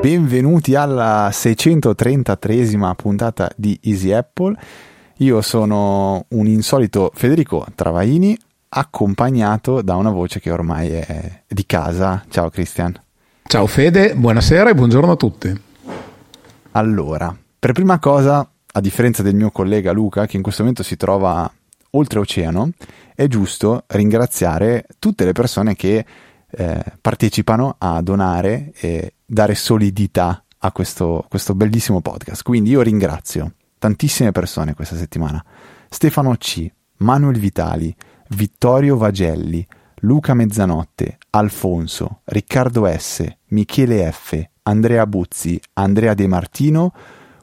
Benvenuti alla 633esima puntata di Easy Apple. Io sono un insolito Federico Travaini, accompagnato da una voce che ormai è di casa. Ciao Christian. Ciao Fede, buonasera e buongiorno a tutti. Allora, per prima cosa, a differenza del mio collega Luca, che in questo momento si trova oltreoceano, è giusto ringraziare tutte le persone che eh, partecipano a donare e dare solidità a questo, questo bellissimo podcast. Quindi io ringrazio tantissime persone questa settimana. Stefano C, Manuel Vitali, Vittorio Vagelli, Luca Mezzanotte, Alfonso, Riccardo S, Michele F, Andrea Buzzi, Andrea De Martino,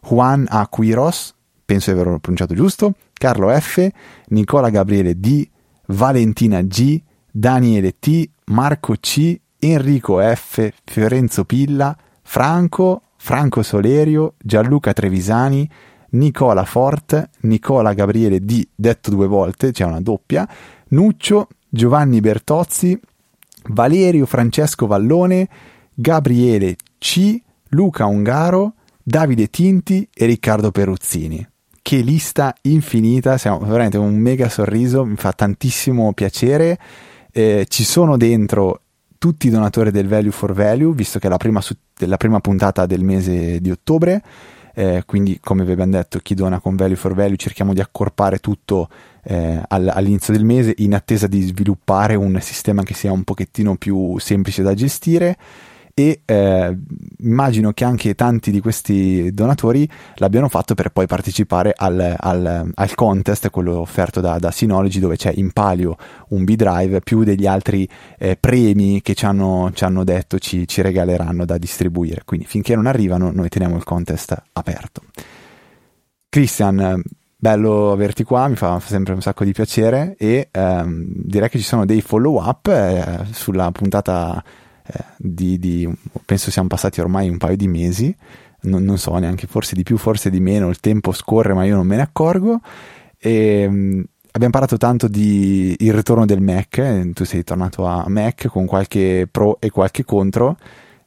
Juan Aquiros, penso di averlo pronunciato giusto, Carlo F, Nicola Gabriele D, Valentina G, Daniele T, Marco C, Enrico F, Fiorenzo Pilla, Franco, Franco Solerio, Gianluca Trevisani, Nicola Fort, Nicola Gabriele D, detto due volte, c'è una doppia, Nuccio, Giovanni Bertozzi, Valerio Francesco Vallone, Gabriele C, Luca Ungaro, Davide Tinti e Riccardo Peruzzini. Che lista infinita, siamo veramente un mega sorriso, mi fa tantissimo piacere. Eh, ci sono dentro tutti i donatori del Value for Value, visto che è la prima, la prima puntata del mese di ottobre. Eh, quindi, come vi abbiamo detto, chi dona con Value for Value cerchiamo di accorpare tutto eh, all'inizio del mese in attesa di sviluppare un sistema che sia un pochettino più semplice da gestire e eh, immagino che anche tanti di questi donatori l'abbiano fatto per poi partecipare al, al, al contest, quello offerto da, da, Synology, dove c'è in palio un B-Drive più degli altri eh, premi che ci hanno, ci hanno detto ci, ci regaleranno da distribuire. Quindi finché non arrivano noi teniamo il contest aperto. Christian, bello averti qua, mi fa sempre un sacco di piacere e ehm, direi che ci sono dei follow up eh, sulla puntata eh, di, di, penso siamo passati ormai un paio di mesi, non, non, so neanche, forse di più, forse di meno, il tempo scorre ma io non me ne accorgo. E, mh, abbiamo parlato tanto di il ritorno del Mac, eh, tu sei tornato a Mac con qualche pro e qualche contro,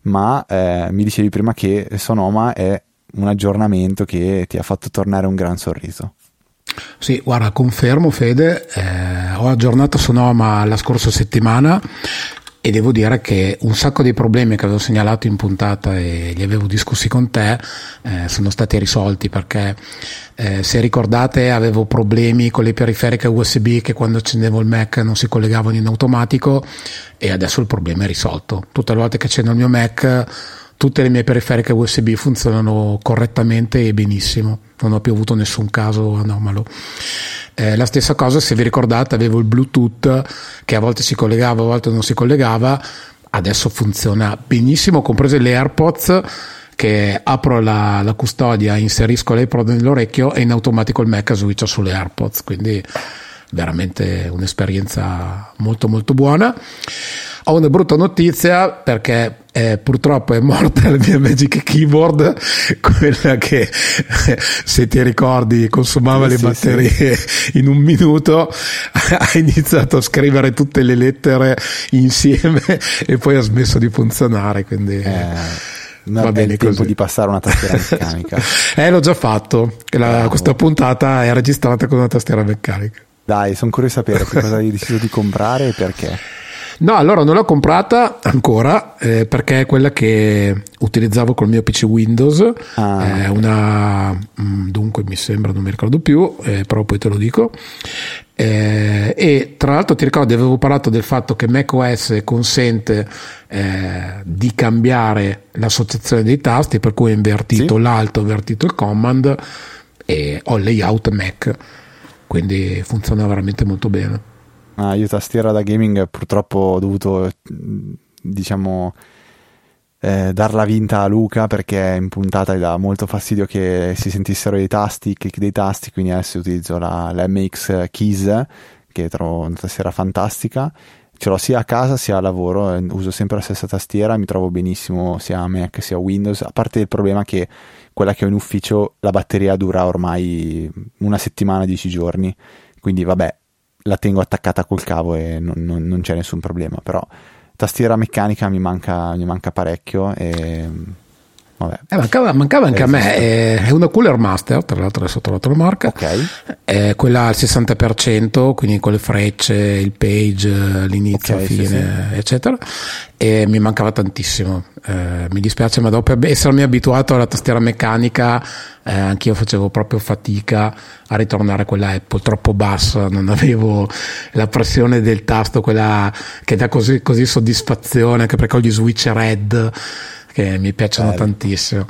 ma eh, mi dicevi prima che Sonoma è un aggiornamento che ti ha fatto tornare un gran sorriso. Sì, guarda, confermo Fede, eh, ho aggiornato Sonoma la scorsa settimana e devo dire che un sacco di problemi che avevo segnalato in puntata e li avevo discussi con te eh, sono stati risolti perché eh, se ricordate avevo problemi con le periferiche USB che quando accendevo il Mac non si collegavano in automatico e adesso il problema è risolto. Tutte le volte che accendo il mio Mac tutte le mie periferiche USB funzionano correttamente e benissimo, non ho più avuto nessun caso anomalo. Eh, la stessa cosa, se vi ricordate, avevo il Bluetooth che a volte si collegava, a volte non si collegava, adesso funziona benissimo, comprese le AirPods che apro la, la custodia, inserisco l'iPod nell'orecchio e in automatico il Mac switcha sulle AirPods, quindi veramente un'esperienza molto molto buona. Ho una brutta notizia perché eh, purtroppo è morta la mia Magic Keyboard, quella che se ti ricordi consumava sì, le batterie sì. in un minuto, ha iniziato a scrivere tutte le lettere insieme e poi ha smesso di funzionare. Quindi, eh. Non Va bene il tempo di passare una tastiera meccanica. eh, l'ho già fatto. La, questa puntata è registrata con una tastiera meccanica. Dai, sono curioso di sapere che cosa hai deciso di comprare e perché. No, allora non l'ho comprata ancora eh, perché è quella che utilizzavo col mio PC Windows. Ah. È una mm, dunque mi sembra, non mi ricordo più, eh, però poi te lo dico. Eh, e tra l'altro ti ricordi, avevo parlato del fatto che macOS consente eh, di cambiare l'associazione dei tasti, per cui ho invertito sì. l'alto, ho invertito il command e ho il layout Mac, quindi funziona veramente molto bene. Ah, io tastiera da gaming purtroppo ho dovuto, diciamo, eh, darla vinta a Luca perché in puntata gli dà molto fastidio che si sentissero i tasti, click dei tasti, quindi adesso utilizzo la, la MX Keys che trovo una tastiera fantastica. Ce l'ho sia a casa sia a lavoro, eh, uso sempre la stessa tastiera, mi trovo benissimo sia a Mac sia a Windows, a parte il problema che quella che ho in ufficio la batteria dura ormai una settimana, dieci giorni, quindi vabbè, la tengo attaccata col cavo e non, non, non c'è nessun problema, però tastiera meccanica mi manca, mi manca parecchio e eh, mancava, mancava, anche eh, a me, è, è, una Cooler Master, tra l'altro adesso ho trovato la marca, okay. è quella al 60%, quindi con le frecce, il page, l'inizio, okay, fine, sì, sì. eccetera, e mi mancava tantissimo. Eh, mi dispiace, ma dopo essermi abituato alla tastiera meccanica, eh, anch'io facevo proprio fatica a ritornare a quella Apple troppo bassa, non avevo la pressione del tasto, quella che dà così, così soddisfazione, anche perché ho gli switch red che mi piacciono Bello. tantissimo.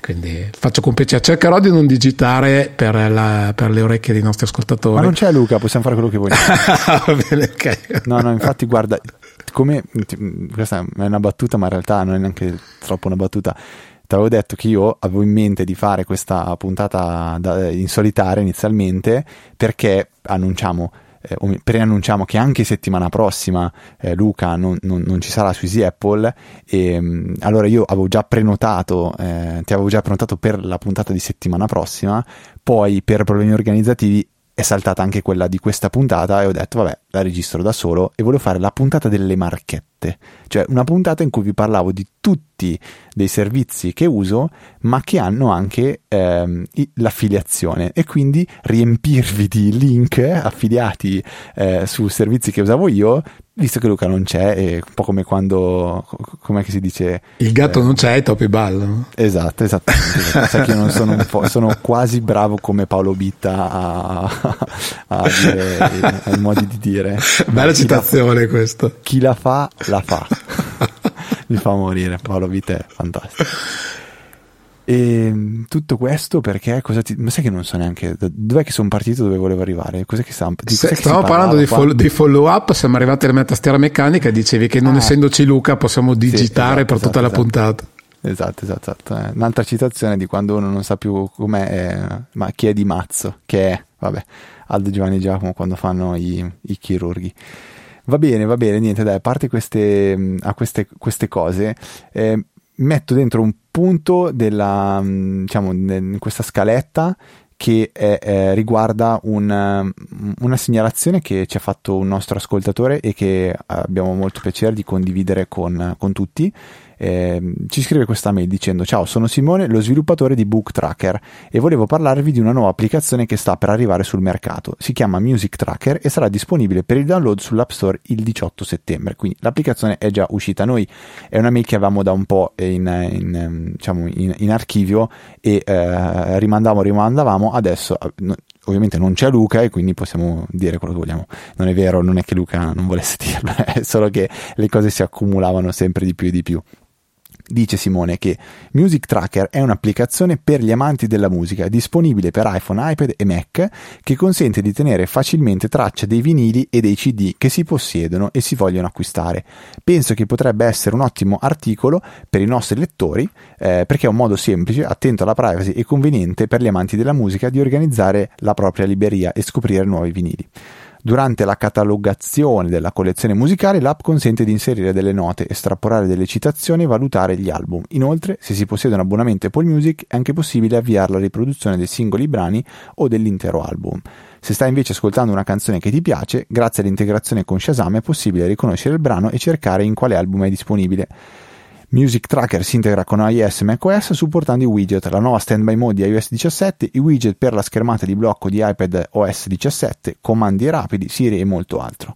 Quindi faccio con piacere. Cercherò di non digitare per, la, per, le orecchie dei nostri ascoltatori. Ma non c'è Luca, possiamo fare quello che vogliamo. Bene, ok. No, no, infatti, guarda, come questa è una battuta, ma in realtà non è neanche troppo una battuta. Ti avevo detto che io avevo in mente di fare questa puntata in solitaria inizialmente perché annunciamo eh, preannunciamo che anche settimana prossima eh, Luca non, non, non, ci sarà su Easy Apple e mh, allora io avevo già prenotato eh, ti avevo già prenotato per la puntata di settimana prossima. Poi per problemi organizzativi è saltata anche quella di questa puntata e ho detto vabbè la registro da solo e volevo fare la puntata delle marchette. Cioè una puntata in cui vi parlavo di tutti dei servizi che uso ma che hanno anche ehm, l'affiliazione. E quindi riempirvi di link affiliati eh, su servizi che usavo io visto che Luca non c'è è un po' come quando come si dice? Il gatto eh, non c'è i topi ballano esatto esattamente. Sai che non sono, sono quasi bravo come Paolo Bitta a, a dire ai modi di dire. Bella citazione questo chi la fa la fa. Mi fa morire Paolo Bitta è fantastico e tutto questo perché cosa ti... Ma sai che non so neanche dov'è che sono partito, dove volevo arrivare? Cos'è che sta... Di Se, stavo parlando di, fol- di, follow up, siamo arrivati alla mia tastiera meccanica e dicevi che non ah. essendoci Luca possiamo digitare sì, esatto, per tutta esatto, la esatto. puntata. Esatto, esatto, esatto. Eh, un'altra citazione di quando uno non sa più com'è, è, ma chi è di mazzo, che è, vabbè, Aldo Giovanni Giacomo quando fanno i, i chirurghi. Va bene, va bene, niente, dai, a parte queste, a queste, queste cose, eh, metto dentro un punto della, mm, diciamo, in questa scaletta che è, è, riguarda un, una segnalazione che ci ha fatto un nostro ascoltatore e che abbiamo molto piacere di condividere con, con tutti eh, ci scrive questa mail dicendo ciao sono Simone lo sviluppatore di Book Tracker e volevo parlarvi di una nuova applicazione che sta per arrivare sul mercato si chiama Music Tracker e sarà disponibile per il download sull'App Store il 18 settembre quindi l'applicazione è già uscita noi è una mail che avevamo da un po' in, in, ehm, diciamo in, in archivio e eh, rimandavamo rimandavamo adesso eh, ovviamente non c'è Luca e quindi possiamo dire quello che vogliamo. Non è vero, non è che Luca non volesse dirlo, è solo che le cose si accumulavano sempre di più e di più. Dice Simone che Music Tracker è un'applicazione per gli amanti della musica, disponibile per iPhone, iPad e Mac, che consente di tenere facilmente traccia dei vinili e dei CD che si possiedono e si vogliono acquistare. Penso che potrebbe essere un ottimo articolo per i nostri lettori, eh, perché è un modo semplice, attento alla privacy e conveniente per gli amanti della musica di organizzare la propria libreria e scoprire nuovi vinili. Durante la catalogazione della collezione musicale l'app consente di inserire delle note, estrapolare delle citazioni e valutare gli album. Inoltre, se si possiede un abbonamento Apple Music, è anche possibile avviare la riproduzione dei singoli brani o dell'intero album. Se stai invece ascoltando una canzone che ti piace, grazie all'integrazione con Shazam è possibile riconoscere il brano e cercare in quale album è disponibile. Music Tracker si integra con iOS e macOS supportando i widget, la nuova standby mode di iOS 17, i widget per la schermata di blocco di iPad OS 17, comandi rapidi, Siri e molto altro.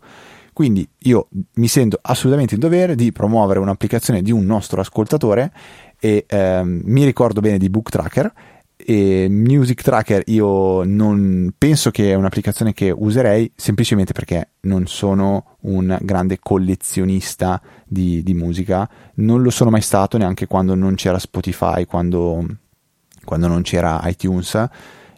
Quindi io mi sento assolutamente in dovere di promuovere un'applicazione di un nostro ascoltatore e ehm, mi ricordo bene di Book Tracker e Music Tracker io non penso che è un'applicazione che userei semplicemente perché non sono un grande collezionista di, di musica, non lo sono mai stato neanche quando non c'era Spotify, quando, quando non c'era iTunes.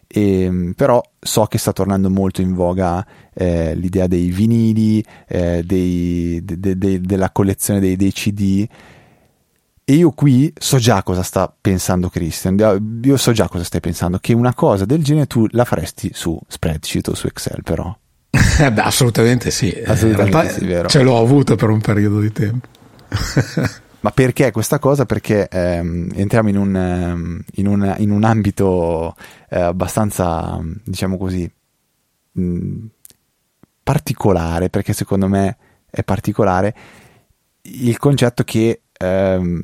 E, però so che sta tornando molto in voga eh, l'idea dei vinili, eh, dei, de, de, della collezione dei, dei CD e io qui so già cosa sta pensando Christian, io so già cosa stai pensando, che una cosa del genere tu la faresti su spreadsheet o su Excel però. Eh beh, assolutamente sì. Assolutamente sì, vero. Ce l'ho avuto per un periodo di tempo. Ma perché questa cosa? Perché ehm, entriamo in un, ehm, in un, in un ambito eh, abbastanza, diciamo così, mh, mm, particolare, perché secondo me è particolare il concetto che, ehm,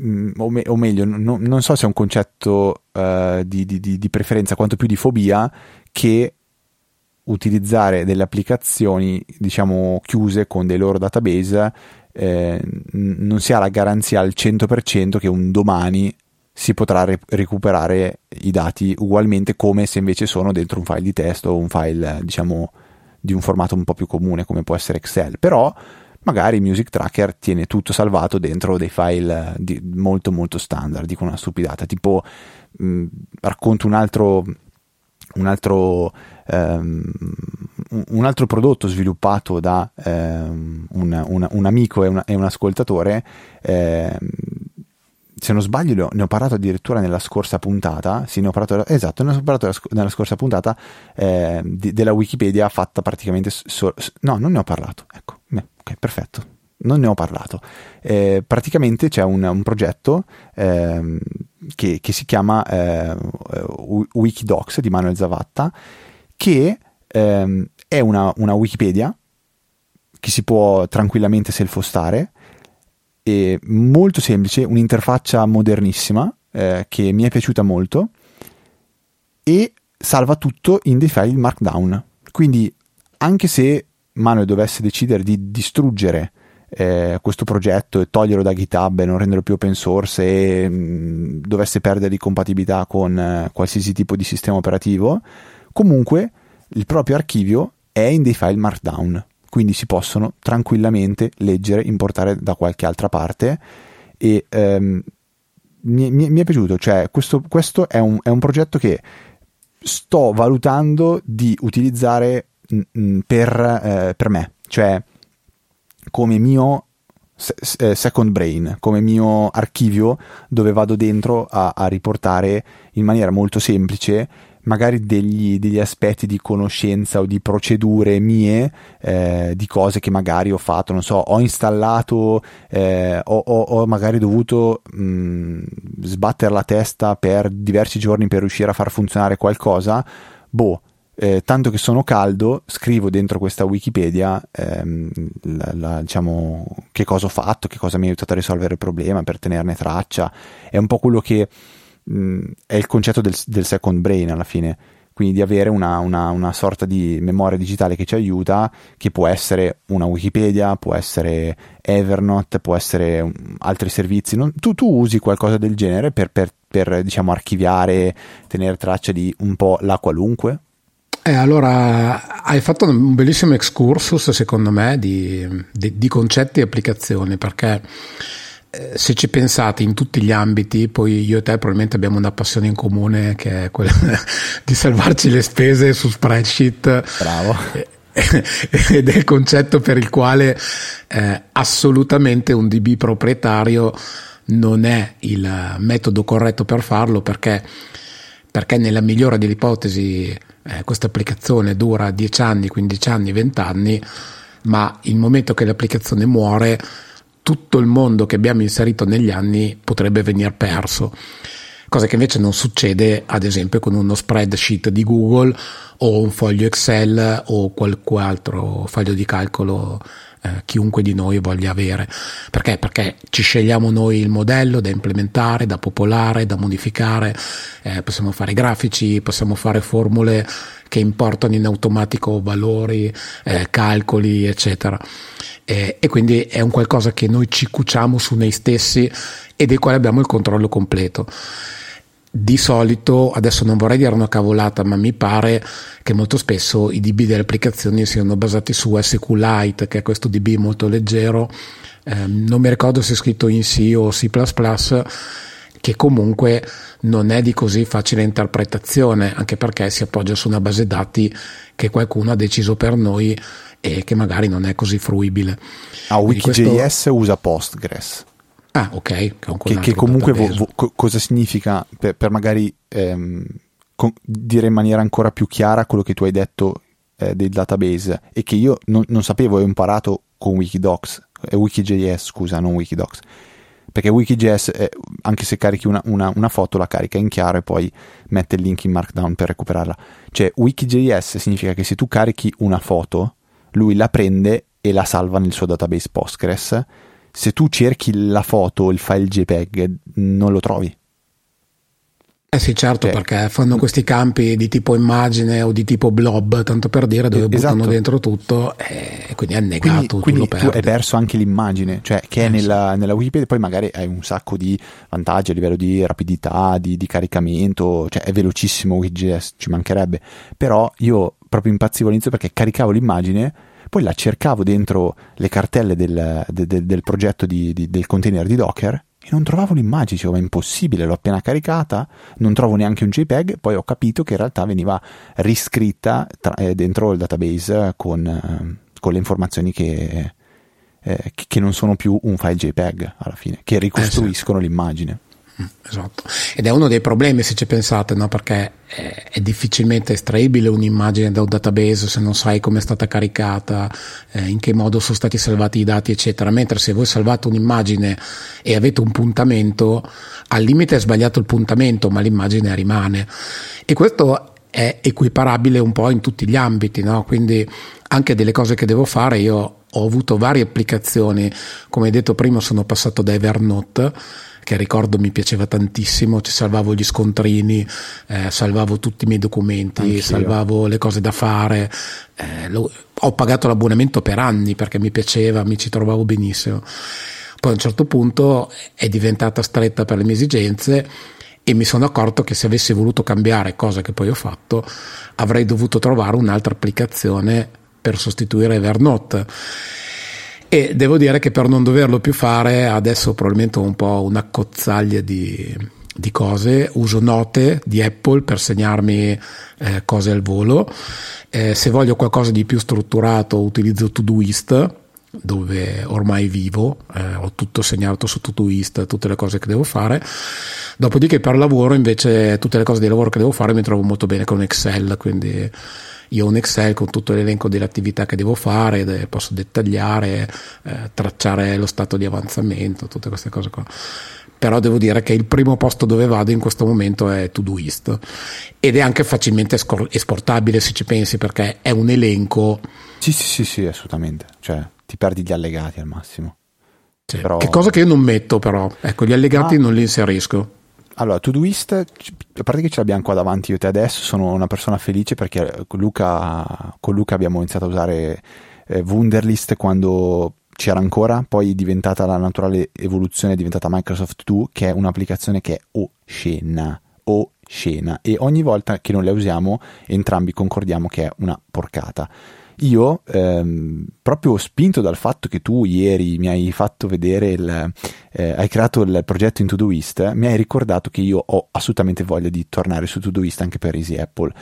mm, o, me, o, meglio, no, non so se è un concetto uh, di, di, di preferenza, quanto più di fobia, che utilizzare delle applicazioni diciamo chiuse con dei loro database eh, non si ha la garanzia al 100% che un domani si potrà re- recuperare i dati ugualmente come se invece sono dentro un file di testo o un file diciamo di un formato un po' più comune come può essere Excel. Però magari Music Tracker tiene tutto salvato dentro dei file di, molto molto standard dico una stupidata. Tipo mh, racconto un altro un altro um, un altro prodotto sviluppato da um, un, un, un, amico e, e un ascoltatore, eh, se non sbaglio ne ho parlato addirittura nella scorsa puntata, sì ne ho parlato, esatto, ne ho parlato nella scorsa puntata eh, di, della Wikipedia fatta praticamente, so, no non ne ho parlato, ecco, ok perfetto, non ne ho parlato. Eh, praticamente c'è un, un progetto eh, che, che, si chiama eh, Wikidocs di Manuel Zavatta che ehm, è una, una, Wikipedia che si può tranquillamente self-hostare, è molto semplice, un'interfaccia modernissima eh, che mi è piaciuta molto e salva tutto in dei file markdown. Quindi anche se Manuel dovesse decidere di distruggere eh, questo progetto e toglierlo da GitHub e non renderlo più open source e mh, mm, dovesse perdere di compatibilità con eh, qualsiasi tipo di sistema operativo, comunque il proprio archivio è in dei file markdown, quindi si possono tranquillamente leggere, importare da qualche altra parte e ehm, mi, mi, mi, è piaciuto, cioè questo, questo è, un, è, un, progetto che sto valutando di utilizzare per, eh, per me, cioè come mio eh, second brain, come mio archivio dove vado dentro a, a riportare in maniera molto semplice magari degli, degli, aspetti di conoscenza o di procedure mie, eh, di cose che magari ho fatto, non so, ho installato, eh, ho, ho, ho, magari dovuto mh, sbattere la testa per diversi giorni per riuscire a far funzionare qualcosa, boh, eh, tanto che sono caldo, scrivo dentro questa Wikipedia ehm, la, la, diciamo, che cosa ho fatto, che cosa mi ha aiutato a risolvere il problema, per tenerne traccia. È un po' quello che mh, è il concetto del, del, second brain alla fine, quindi di avere una, una, una, sorta di memoria digitale che ci aiuta, che può essere una Wikipedia, può essere Evernote, può essere um, altri servizi. Non, tu, tu, usi qualcosa del genere per, per, per diciamo, archiviare, tenere traccia di un po' la qualunque? Eh, allora, hai fatto un bellissimo excursus, secondo me, di, di, di concetti e applicazioni, perché eh, se ci pensate in tutti gli ambiti, poi io e te probabilmente abbiamo una passione in comune che è quella di salvarci le spese su spreadsheet. Bravo. Ed è il concetto per il quale eh, assolutamente un DB proprietario non è il metodo corretto per farlo perché, perché nella migliore delle ipotesi eh, questa applicazione dura 10 anni, 15 anni, 20 anni, ma il momento che l'applicazione muore, tutto il mondo che abbiamo inserito negli anni potrebbe venire perso. Cosa che invece non succede, ad esempio, con uno spreadsheet di Google o un foglio Excel o qualche altro foglio di calcolo eh, chiunque di noi voglia avere. Perché? Perché ci scegliamo noi il modello da implementare, da popolare, da modificare, eh, possiamo fare grafici, possiamo fare formule che importano in automatico valori, eh, calcoli, eccetera. e quindi è un qualcosa che noi ci cuciamo su noi stessi e del quale abbiamo il controllo completo di solito, adesso non vorrei dire una cavolata, ma mi pare che molto spesso i DB delle applicazioni siano basati su SQLite, che è questo DB molto leggero, eh, non mi ricordo se è scritto in C o C++, che comunque non è di così facile interpretazione, anche perché si appoggia su una base dati che qualcuno ha deciso per noi e che magari non è così fruibile. Ah, Wiki.js questo... usa Postgres. Ah, ok. Che, che, comunque vo, vo, cosa significa per, per magari ehm, con, dire in maniera ancora più chiara quello che tu hai detto eh, del database e che io non, non sapevo e ho imparato con Wikidocs, eh, Wikijs, scusa, non Wikidocs. Perché Wikijs, eh, anche se carichi una, una, una, foto, la carica in chiaro e poi mette il link in Markdown per recuperarla. Cioè, Wikijs significa che se tu carichi una foto, lui la prende e la salva nel suo database Postgres. Se tu cerchi la foto, il file JPEG, non lo trovi eh sì, certo, cioè, perché fanno questi campi di tipo immagine o di tipo blob, tanto per dire, dove esatto. buttano dentro tutto e quindi è negato. Quindi, quindi tu, hai perso anche l'immagine, cioè che eh, è nella, sì. nella, Wikipedia, poi magari hai un sacco di vantaggi a livello di rapidità, di, di caricamento, cioè è velocissimo WikiJS, ci mancherebbe, però io proprio impazzivo all'inizio perché caricavo l'immagine poi la cercavo dentro le cartelle del, del, del, del progetto di, di, del container di Docker e non trovavo l'immagine, dicevo ma è impossibile, l'ho appena caricata, non trovo neanche un JPEG, poi ho capito che in realtà veniva riscritta tra, eh, dentro il database con, eh, con le informazioni che, eh, che, non sono più un file JPEG alla fine, che ricostruiscono eh sì. l'immagine. Esatto, ed è uno dei problemi se ci pensate, no? perché è, è, difficilmente estraibile un'immagine da un database se non sai come è stata caricata, eh, in che modo sono stati salvati i dati, eccetera. Mentre se voi salvate un'immagine e avete un puntamento, al limite è sbagliato il puntamento, ma l'immagine rimane. E questo è equiparabile un po' in tutti gli ambiti, no? quindi anche delle cose che devo fare io ho avuto varie applicazioni, come detto prima sono passato da Evernote che ricordo mi piaceva tantissimo, ci salvavo gli scontrini, eh, salvavo tutti i miei documenti, Anch'io. salvavo le cose da fare, eh, lo, ho pagato l'abbonamento per anni perché mi piaceva, mi ci trovavo benissimo. Poi a un certo punto è diventata stretta per le mie esigenze e mi sono accorto che se avessi voluto cambiare, cosa che poi ho fatto, avrei dovuto trovare un'altra applicazione per sostituire Evernote e devo dire che per non doverlo più fare adesso probabilmente ho un po' una cozzaglia di, di cose, uso note di Apple per segnarmi eh, cose al volo, eh, se voglio qualcosa di più strutturato utilizzo Todoist dove ormai vivo, eh, ho tutto segnato su Todoist, tutte le cose che devo fare. Dopodiché per lavoro invece tutte le cose di lavoro che devo fare mi trovo molto bene con Excel, quindi io ho un Excel con tutto l'elenco delle attività che devo fare, posso dettagliare, eh, tracciare lo stato di avanzamento, tutte queste cose qua. Però devo dire che il primo posto dove vado in questo momento è Todoist ed è anche facilmente esportabile se ci pensi perché è un elenco. Sì, sì, sì, sì, assolutamente. Cioè, ti perdi gli allegati al massimo. Sì, però... Che cosa che io non metto però, ecco, gli allegati ah. non li inserisco. Allora, Todoist, a parte che ce l'abbiamo qua davanti io e te adesso, sono una persona felice perché con Luca, con Luca abbiamo iniziato a usare eh, Wunderlist quando c'era ancora, poi è diventata la naturale evoluzione, è diventata Microsoft 2, che è un'applicazione che è oscena, oscena, e ogni volta che non la usiamo entrambi concordiamo che è una porcata io ehm, proprio spinto dal fatto che tu ieri mi hai fatto vedere il, eh, hai creato il progetto in Todoist, mi hai ricordato che io ho assolutamente voglia di tornare su Todoist anche per Easy Apple.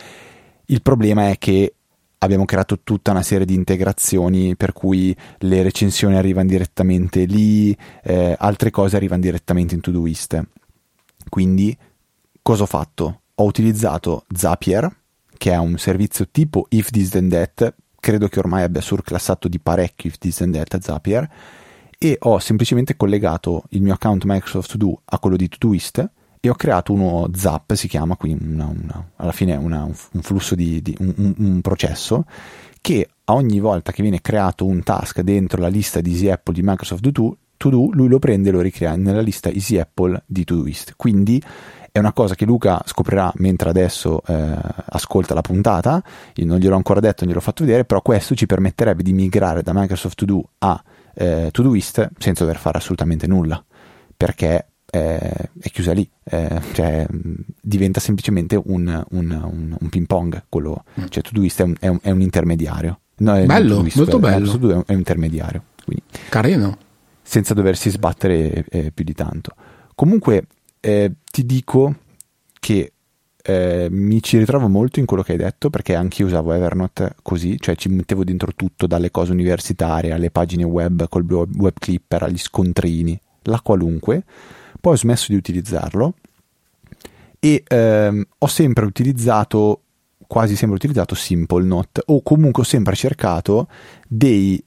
Il problema è che abbiamo creato tutta una serie di integrazioni per cui le recensioni arrivano direttamente lì, eh, altre cose arrivano direttamente in Todoist. Quindi cosa ho fatto? Ho utilizzato Zapier, che è un servizio tipo If This Then That credo che ormai abbia surclassato di parecchio If This Zapier e ho semplicemente collegato il mio account Microsoft To Do a quello di Todoist e ho creato uno Zap, si chiama, quindi una, una, alla fine una, un flusso di, di un, un, processo che ogni volta che viene creato un task dentro la lista di Easy Apple di Microsoft To Do, lui lo prende e lo ricrea nella lista Easy Apple di Todoist. Quindi è una cosa che Luca scoprirà mentre adesso eh, ascolta la puntata, io non gliel'ho ancora detto, non gliel'ho fatto vedere, però questo ci permetterebbe di migrare da Microsoft To Do a eh, Todoist senza dover fare assolutamente nulla, perché eh, è chiusa lì, eh, cioè, diventa semplicemente un, un, un, un ping pong, quello, mm. cioè Todoist è un, è un, è intermediario. No, bello, Todoist, molto bello. Todoist è un, è un intermediario. Quindi, Carino. Senza doversi sbattere eh, più di tanto. Comunque, eh, ti dico che eh, mi ci ritrovo molto in quello che hai detto perché anche io usavo Evernote così, cioè ci mettevo dentro tutto dalle cose universitarie alle pagine web col web clipper agli scontrini, la qualunque. Poi ho smesso di utilizzarlo e ehm, ho sempre utilizzato quasi sempre utilizzato Simple Note o comunque ho sempre cercato dei,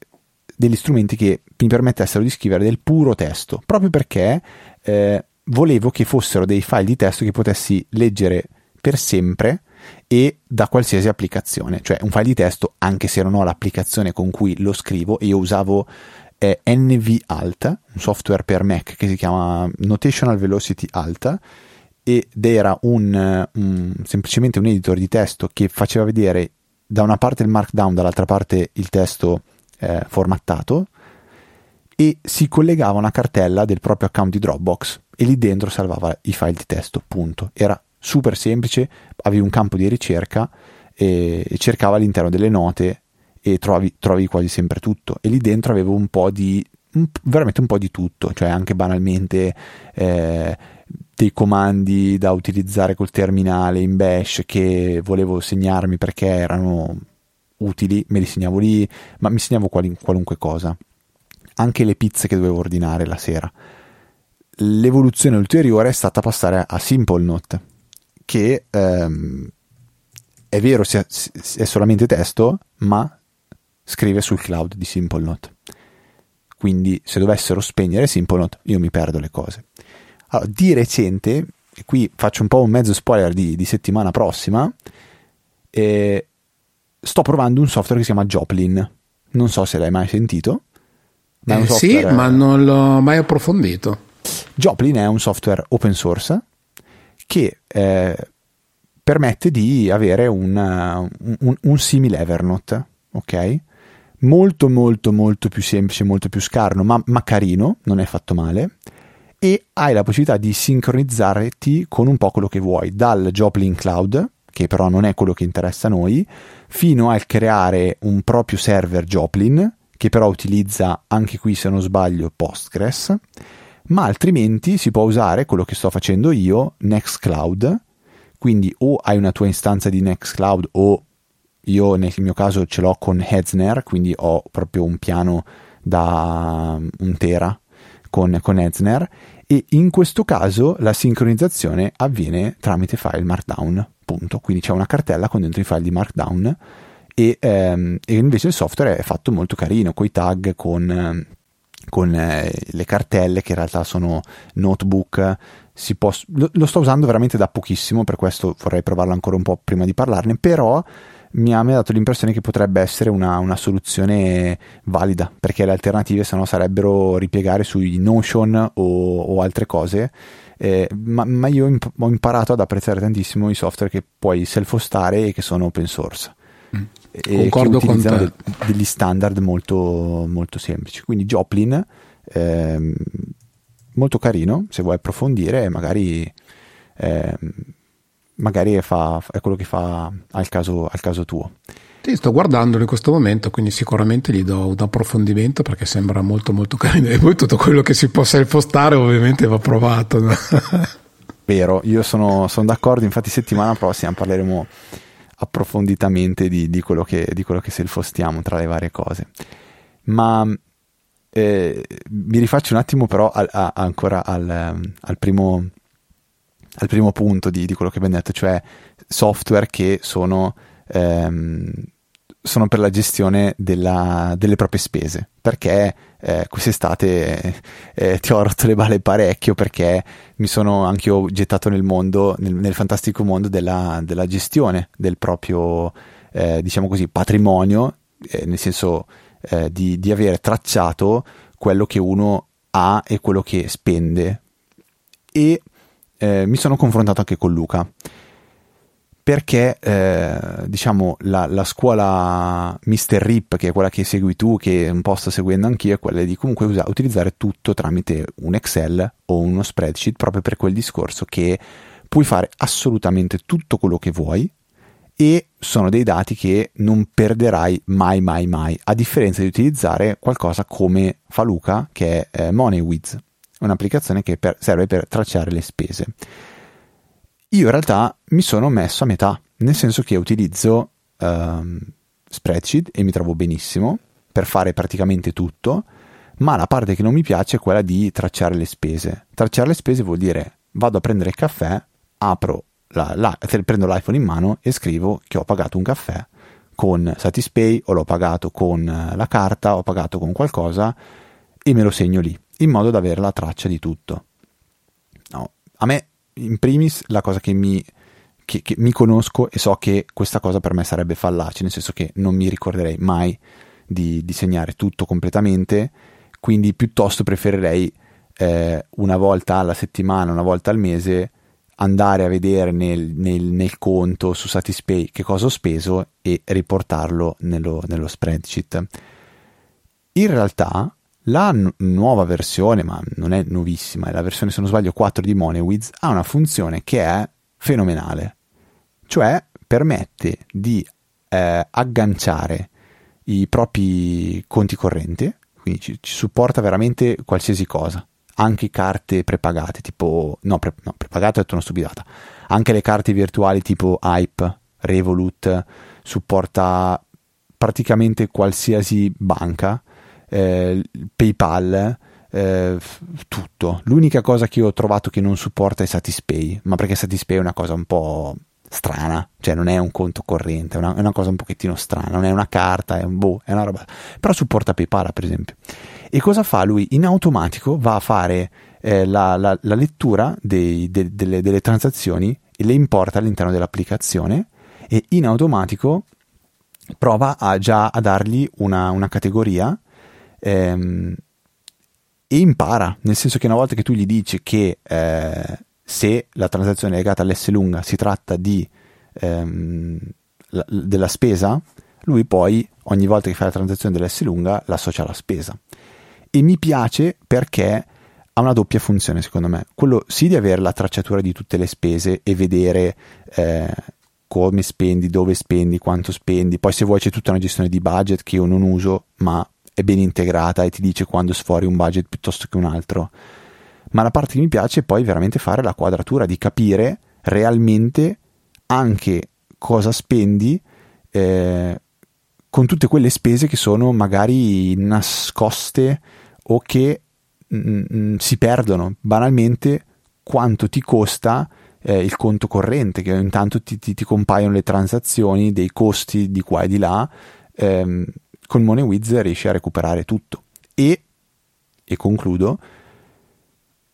degli strumenti che mi permettessero di scrivere del puro testo, proprio perché eh, volevo che fossero dei file di testo che potessi leggere per sempre e da qualsiasi applicazione, cioè un file di testo anche se non ho l'applicazione con cui lo scrivo e io usavo eh, NV Alt, un software per Mac che si chiama Notational Velocity Alt ed era un, un, semplicemente un editor di testo che faceva vedere da una parte il markdown, dall'altra parte il testo eh, formattato e si collegava a una cartella del proprio account di Dropbox e lì dentro salvava i file di testo, punto. Era super semplice, avevi un campo di ricerca e, e cercava all'interno delle note e trovavi, trovavi, quasi sempre tutto e lì dentro avevo un po' di un, veramente un po' di tutto, cioè anche banalmente eh, dei comandi da utilizzare col terminale in bash che volevo segnarmi perché erano utili, me li segnavo lì, ma mi segnavo quali, qualunque cosa. Anche le pizze che dovevo ordinare la sera. L'evoluzione ulteriore è stata passare a Simple Note, che ehm, è vero, è solamente testo, ma scrive sul cloud di Simple Note. Quindi se dovessero spegnere Simple Note, io mi perdo le cose. Allora, di recente, e qui faccio un po' un mezzo spoiler di, di settimana prossima, eh, sto provando un software che si chiama Joplin. Non so se l'hai mai sentito. Ma eh, sì, ma non l'ho mai approfondito. Joplin è un software open source che eh, permette di avere una, un, un simile Evernote, ok? Molto molto molto più semplice, molto più scarno, ma, ma carino, non è fatto male e hai la possibilità di sincronizzarti con un po' quello che vuoi, dal Joplin Cloud, che però non è quello che interessa a noi, fino al creare un proprio server Joplin, che però utilizza anche qui se non sbaglio Postgres, ma altrimenti si può usare quello che sto facendo io, Nextcloud, quindi o hai una tua istanza di Nextcloud o io nel mio caso ce l'ho con Hetzner, quindi ho proprio un piano da un tera con, con Hetzner e in questo caso la sincronizzazione avviene tramite file Markdown, punto. Quindi c'è una cartella con dentro i file di Markdown e, ehm, e invece il software è fatto molto carino, con i tag, con, con eh, le cartelle che in realtà sono notebook. Può, lo, sto usando veramente da pochissimo, per questo vorrei provarlo ancora un po' prima di parlarne, però mi ha, dato l'impressione che potrebbe essere una, una, soluzione valida, perché le alternative se sarebbero ripiegare sui Notion o, o altre cose. Eh, ma, ma, io imp- ho imparato ad apprezzare tantissimo i software che puoi self-hostare e che sono open source. Concordo che utilizzano de- degli standard molto, molto semplici. Quindi Joplin, eh, molto carino, se vuoi approfondire, magari eh, magari fa, è quello che fa al caso, al caso tuo. Sì, sto guardandolo in questo momento, quindi sicuramente gli do un approfondimento perché sembra molto molto carino e poi tutto quello che si possa impostare ovviamente va provato. No? Vero, io sono, sono, d'accordo, infatti settimana prossima parleremo approfonditamente di, di, quello che, di quello che self-hostiamo tra le varie cose. Ma eh, mi rifaccio un attimo però al, a, ancora al, al primo al primo punto di, di, quello che abbiamo detto, cioè software che sono, ehm, sono per la gestione della, delle proprie spese. Perché eh, quest'estate eh, ti ho rotto le balle parecchio perché mi sono anche io gettato nel mondo, nel, nel fantastico mondo della, della, gestione del proprio, eh, diciamo così, patrimonio, eh, nel senso eh, di, di avere tracciato quello che uno ha e quello che spende. E eh, mi sono confrontato anche con Luca perché eh, diciamo la, la, scuola Mr. Rip, che è quella che segui tu, che un po' sto seguendo anch'io, è quella di comunque usa, utilizzare tutto tramite un Excel o uno spreadsheet, proprio per quel discorso che puoi fare assolutamente tutto quello che vuoi e sono dei dati che non perderai mai mai mai, a differenza di utilizzare qualcosa come fa Luca, che è eh, MoneyWiz un'applicazione che per, serve per tracciare le spese. Io in realtà mi sono messo a metà, nel senso che utilizzo um, spreadsheet e mi trovo benissimo per fare praticamente tutto, ma la parte che non mi piace è quella di tracciare le spese. Tracciare le spese vuol dire vado a prendere il caffè, apro la, la, prendo l'iPhone in mano e scrivo che ho pagato un caffè con Satispay o l'ho pagato con la carta, ho pagato con qualcosa e me lo segno lì, in modo da avere la traccia di tutto. No, a me, in primis, la cosa che mi, che, che mi conosco e so che questa cosa per me sarebbe fallace, nel senso che non mi ricorderei mai di, di segnare tutto completamente, quindi piuttosto preferirei eh, una volta alla settimana, una volta al mese andare a vedere nel, nel, nel, conto su Satispay che cosa ho speso e riportarlo nello, nello spreadsheet. In realtà la n- nuova versione, ma non è nuovissima, è la versione se non sbaglio 4 di Moneywiz, ha una funzione che è fenomenale, cioè permette di eh, agganciare i propri conti correnti, quindi ci, ci supporta veramente qualsiasi cosa anche carte prepagate, tipo, no, pre, no prepagate detto una stupidata, anche le carte virtuali tipo Hype, Revolut, supporta praticamente qualsiasi banca, eh, PayPal, eh, tutto. L'unica cosa che ho trovato che non supporta è Satispay, ma perché Satispay è una cosa un po' strana, cioè non è un conto corrente, è una, è una cosa un pochettino strana, non è una carta, è, un boh, è una roba, però supporta PayPal per esempio. E cosa fa lui? In automatico va a fare eh, la, la, la, lettura dei, de, delle, delle transazioni e le importa all'interno dell'applicazione e in automatico prova a già a dargli una, una categoria ehm, e impara, nel senso che una volta che tu gli dici che eh, se la transazione è legata all'S lunga si tratta di, ehm, la, della spesa, lui poi ogni volta che fa la transazione dell'S lunga l'associa alla spesa e mi piace perché ha una doppia funzione secondo me. Quello sì di avere la tracciatura di tutte le spese e vedere eh, come spendi, dove spendi, quanto spendi. Poi se vuoi c'è tutta una gestione di budget che io non uso, ma è ben integrata e ti dice quando sfori un budget piuttosto che un altro. Ma la parte che mi piace è poi veramente fare la quadratura, di capire realmente anche cosa spendi eh, con tutte quelle spese che sono magari nascoste o che mh, mm, mm, si perdono banalmente quanto ti costa eh, il conto corrente, che intanto ti, ti, ti, compaiono le transazioni, dei costi di qua e di là, ehm, con MoneyWiz riesci a recuperare tutto. E, e concludo,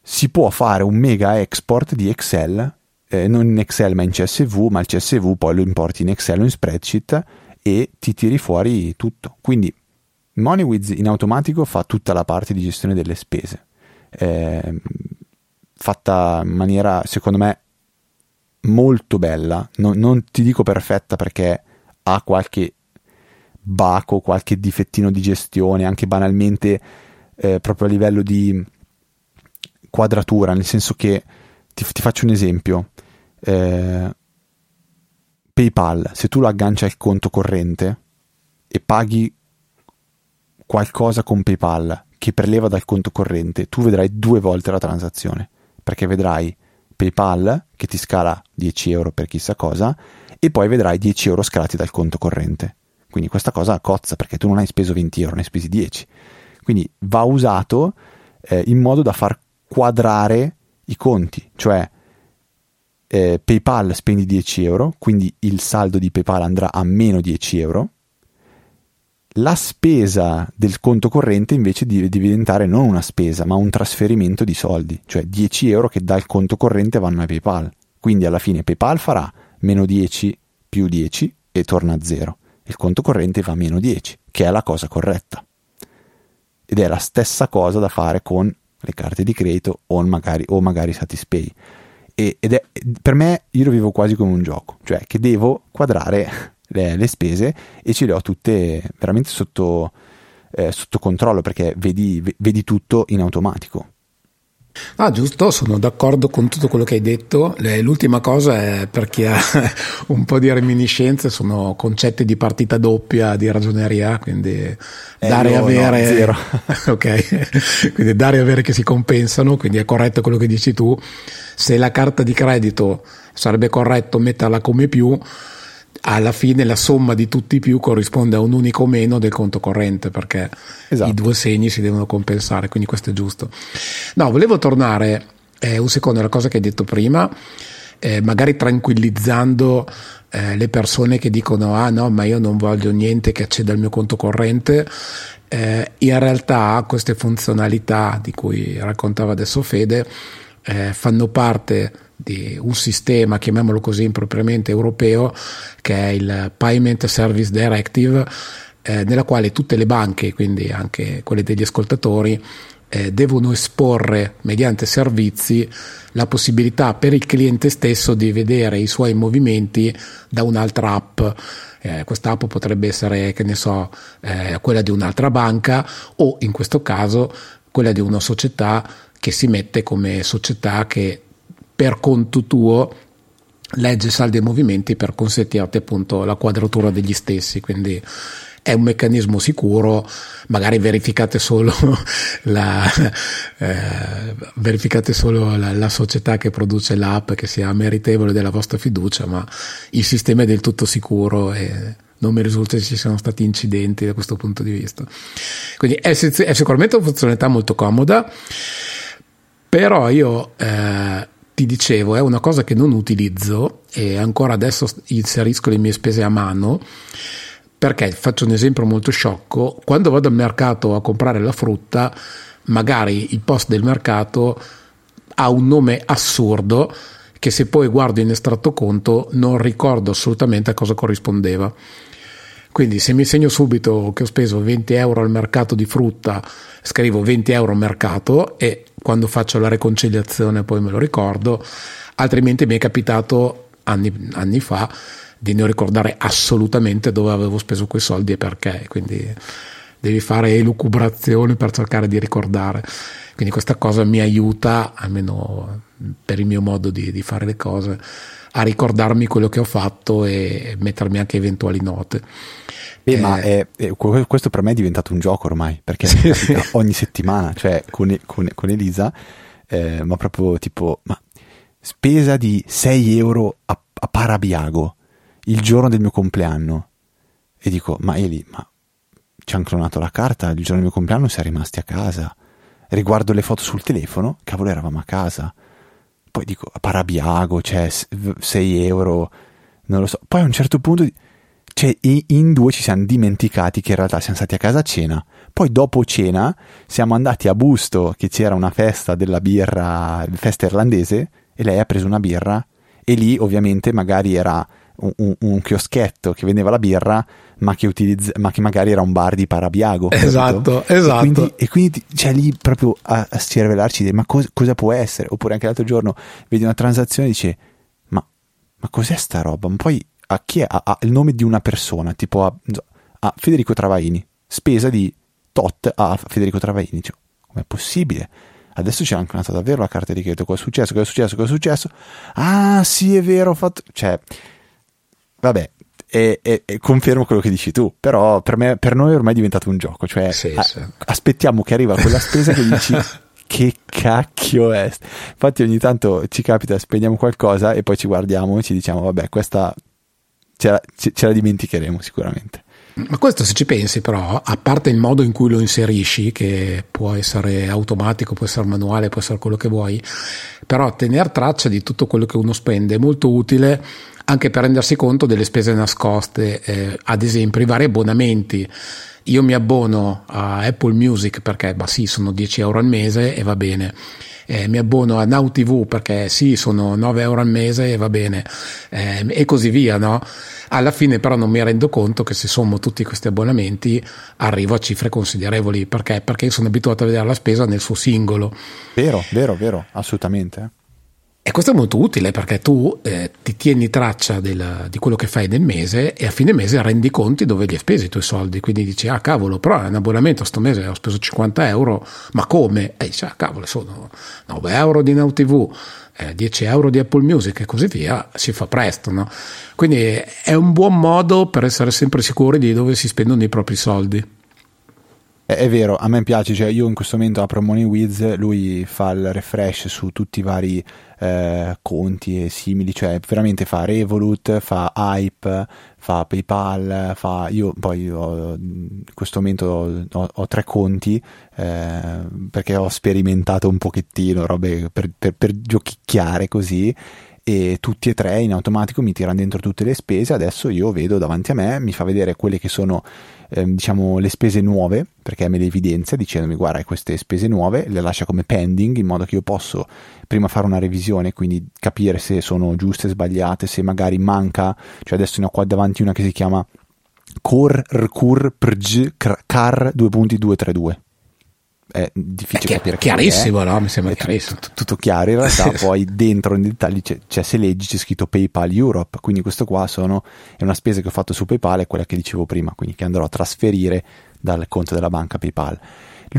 si può fare un mega export di Excel, eh, non in Excel ma in CSV, ma il CSV poi lo importi in Excel o in spreadsheet e ti tiri fuori tutto. Quindi MoneyWiz in automatico fa tutta la parte di gestione delle spese, eh, fatta in maniera secondo me molto bella, non, non ti dico perfetta perché ha qualche baco, qualche difettino di gestione, anche banalmente eh, proprio a livello di quadratura, nel senso che ti, ti faccio un esempio. Eh, PayPal, se tu lo agganci al conto corrente e paghi qualcosa con PayPal che preleva dal conto corrente, tu vedrai due volte la transazione, perché vedrai PayPal che ti scala 10 euro per chissà cosa e poi vedrai 10 euro scalati dal conto corrente. Quindi questa cosa cozza perché tu non hai speso 20 euro, ne hai spesi 10. Quindi va usato eh, in modo da far quadrare i conti, cioè eh, PayPal spendi 10 euro, quindi il saldo di PayPal andrà a meno 10 euro, la spesa del conto corrente invece deve diventare non una spesa, ma un trasferimento di soldi, cioè 10 euro che dal conto corrente vanno a PayPal. Quindi alla fine PayPal farà meno 10 più 10 e torna a zero. Il conto corrente va a meno 10, che è la cosa corretta. Ed è la stessa cosa da fare con le carte di credito o magari, o magari Satispay. E, ed è, per me io lo vivo quasi come un gioco, cioè che devo quadrare le, le spese e ce le ho tutte veramente sotto, eh, sotto controllo perché vedi, vedi tutto in automatico. Ah, giusto, sono d'accordo con tutto quello che hai detto. L'ultima cosa è per chi ha un po' di reminiscenze, sono concetti di partita doppia di ragioneria, quindi eh, dare e avere. No, ok, quindi dare e avere che si compensano, quindi è corretto quello che dici tu. Se la carta di credito sarebbe corretto metterla come più, alla fine la somma di tutti i più corrisponde a un unico meno del conto corrente perché esatto. i due segni si devono compensare, quindi questo è giusto. No, volevo tornare eh, un secondo alla cosa che hai detto prima. eh, magari tranquillizzando eh, le persone che dicono ah no ma io non voglio niente che acceda al mio conto corrente eh, in realtà queste funzionalità di cui raccontava adesso Fede eh, fanno parte di un sistema, chiamiamolo così impropriamente europeo, che è il Payment Service Directive, eh, nella quale tutte le banche, quindi anche quelle degli ascoltatori, eh, devono esporre mediante servizi la possibilità per il cliente stesso di vedere i suoi movimenti da un'altra app. Eh, questa app potrebbe essere, che ne so, eh, quella di un'altra banca o in questo caso quella di una società che si mette come società che per conto tuo legge saldi e movimenti per consentirti appunto la quadratura degli stessi. Quindi è un meccanismo sicuro, magari verificate solo la, eh, verificate solo la, la, società che produce l'app che sia meritevole della vostra fiducia, ma il sistema è del tutto sicuro e non mi risulta che ci siano stati incidenti da questo punto di vista. Quindi è, è sicuramente una funzionalità molto comoda, però io eh, ti dicevo, è una cosa che non utilizzo e ancora adesso inserisco le mie spese a mano perché faccio un esempio molto sciocco, quando vado al mercato a comprare la frutta, magari il post del mercato ha un nome assurdo che se poi guardo in estratto conto non ricordo assolutamente a cosa corrispondeva. Quindi se mi segno subito che ho speso 20 euro al mercato di frutta, scrivo 20 euro al mercato e quando faccio la reconciliazione poi me lo ricordo, altrimenti mi è capitato anni, anni fa di non ricordare assolutamente dove avevo speso quei soldi e perché, quindi devi fare elucubrazioni per cercare di ricordare. Quindi questa cosa mi aiuta, almeno per il mio modo di, di fare le cose, a ricordarmi quello che ho fatto e mettermi anche eventuali note. Beh, eh, ma è, è, questo per me è diventato un gioco ormai, perché sì, ogni settimana, cioè con, con, con Elisa, eh, ma proprio tipo, ma spesa di 6 euro a, a Parabiago il giorno del mio compleanno e dico, ma Eli, ma ci hanno clonato la carta, il giorno del mio compleanno si è rimasti a casa. Riguardo le foto sul telefono, cavolo, eravamo a casa. Poi dico, Parabiago, cioè 6 euro, non lo so. Poi a un certo punto, cioè, in due ci siamo dimenticati che in realtà siamo stati a casa a cena. Poi dopo cena siamo andati a Busto, che c'era una festa della birra, festa irlandese, e lei ha preso una birra. E lì ovviamente magari era un, un, chioschetto che vendeva la birra, ma che, utilizza, ma che magari era un bar di Parabiago. Esatto, esatto. E quindi, e quindi c'è lì proprio a, a cervellarci, ma cos, cosa può essere? Oppure anche l'altro giorno vedi una transazione e dici, ma, ma cos'è sta roba? Ma poi a chi è? Ha, il nome di una persona, tipo a, a Federico Travaini, spesa di tot a Federico Travaini. Cioè, com'è possibile? Adesso ci hanno clonato davvero la carta di credito. Cosa è successo? Cosa è successo? Cosa è successo? Ah, sì, è vero. Ho fatto. Cioè, vabbè, e, e, e, confermo quello che dici tu, però per, me, per noi ormai è diventato un gioco, cioè sì, a, sì. aspettiamo che arriva quella spesa che dici che cacchio è. Infatti ogni tanto ci capita, spendiamo qualcosa e poi ci guardiamo e ci diciamo vabbè questa ce la, ce, la dimenticheremo sicuramente. Ma questo se ci pensi però, a parte il modo in cui lo inserisci, che può essere automatico, può essere manuale, può essere quello che vuoi, però tenere traccia di tutto quello che uno spende è molto utile anche per rendersi conto delle spese nascoste, eh, ad esempio i vari abbonamenti. Io mi abbono a Apple Music perché, bah sì, sono 10 euro al mese e va bene. Eh, mi abbono a Now TV perché sì, sono 9 euro al mese e va bene, eh, e così via, no? Alla fine però non mi rendo conto che se sommo tutti questi abbonamenti arrivo a cifre considerevoli, perché? Perché sono abituato a vedere la spesa nel suo singolo. Vero, vero, vero, assolutamente. E questo è molto utile perché tu eh, ti tieni traccia del, di quello che fai nel mese e a fine mese rendi conti dove li hai spesi i tuoi soldi. Quindi dici, ah cavolo, però è un abbonamento, sto mese ho speso 50 euro, ma come? E dici, ah cavolo, sono 9 euro di Now TV, eh, 10 euro di Apple Music e così via, si fa presto. No? Quindi è un buon modo per essere sempre sicuri di dove si spendono i propri soldi. È, è, vero, a me piace, cioè io in questo momento apro MoneyWiz, lui fa il refresh su tutti i vari eh, conti e simili, cioè veramente fa Revolut, fa Hype, fa PayPal, fa io poi ho, in questo momento ho, ho, tre conti eh, perché ho sperimentato un pochettino robe per, per, per giochicchiare così e tutti e tre in automatico mi tirano dentro tutte le spese. Adesso io vedo davanti a me, mi fa vedere quelle che sono eh, diciamo le spese nuove, perché me le evidenzia dicendomi guarda queste spese nuove, le lascia come pending in modo che io posso prima fare una revisione, quindi capire se sono giuste, sbagliate, se magari manca, cioè adesso ne ho qua davanti una che si chiama Core Recur Prg Car 2.232 è difficile è capire chiarissimo, è. no? Mi sembra è chiarissimo. Tutto, tutto, chiaro, in realtà poi dentro in dettagli c'è, c'è, se leggi c'è scritto PayPal Europe, quindi questo qua sono, è una spesa che ho fatto su PayPal, è quella che dicevo prima, quindi che andrò a trasferire dal conto della banca PayPal.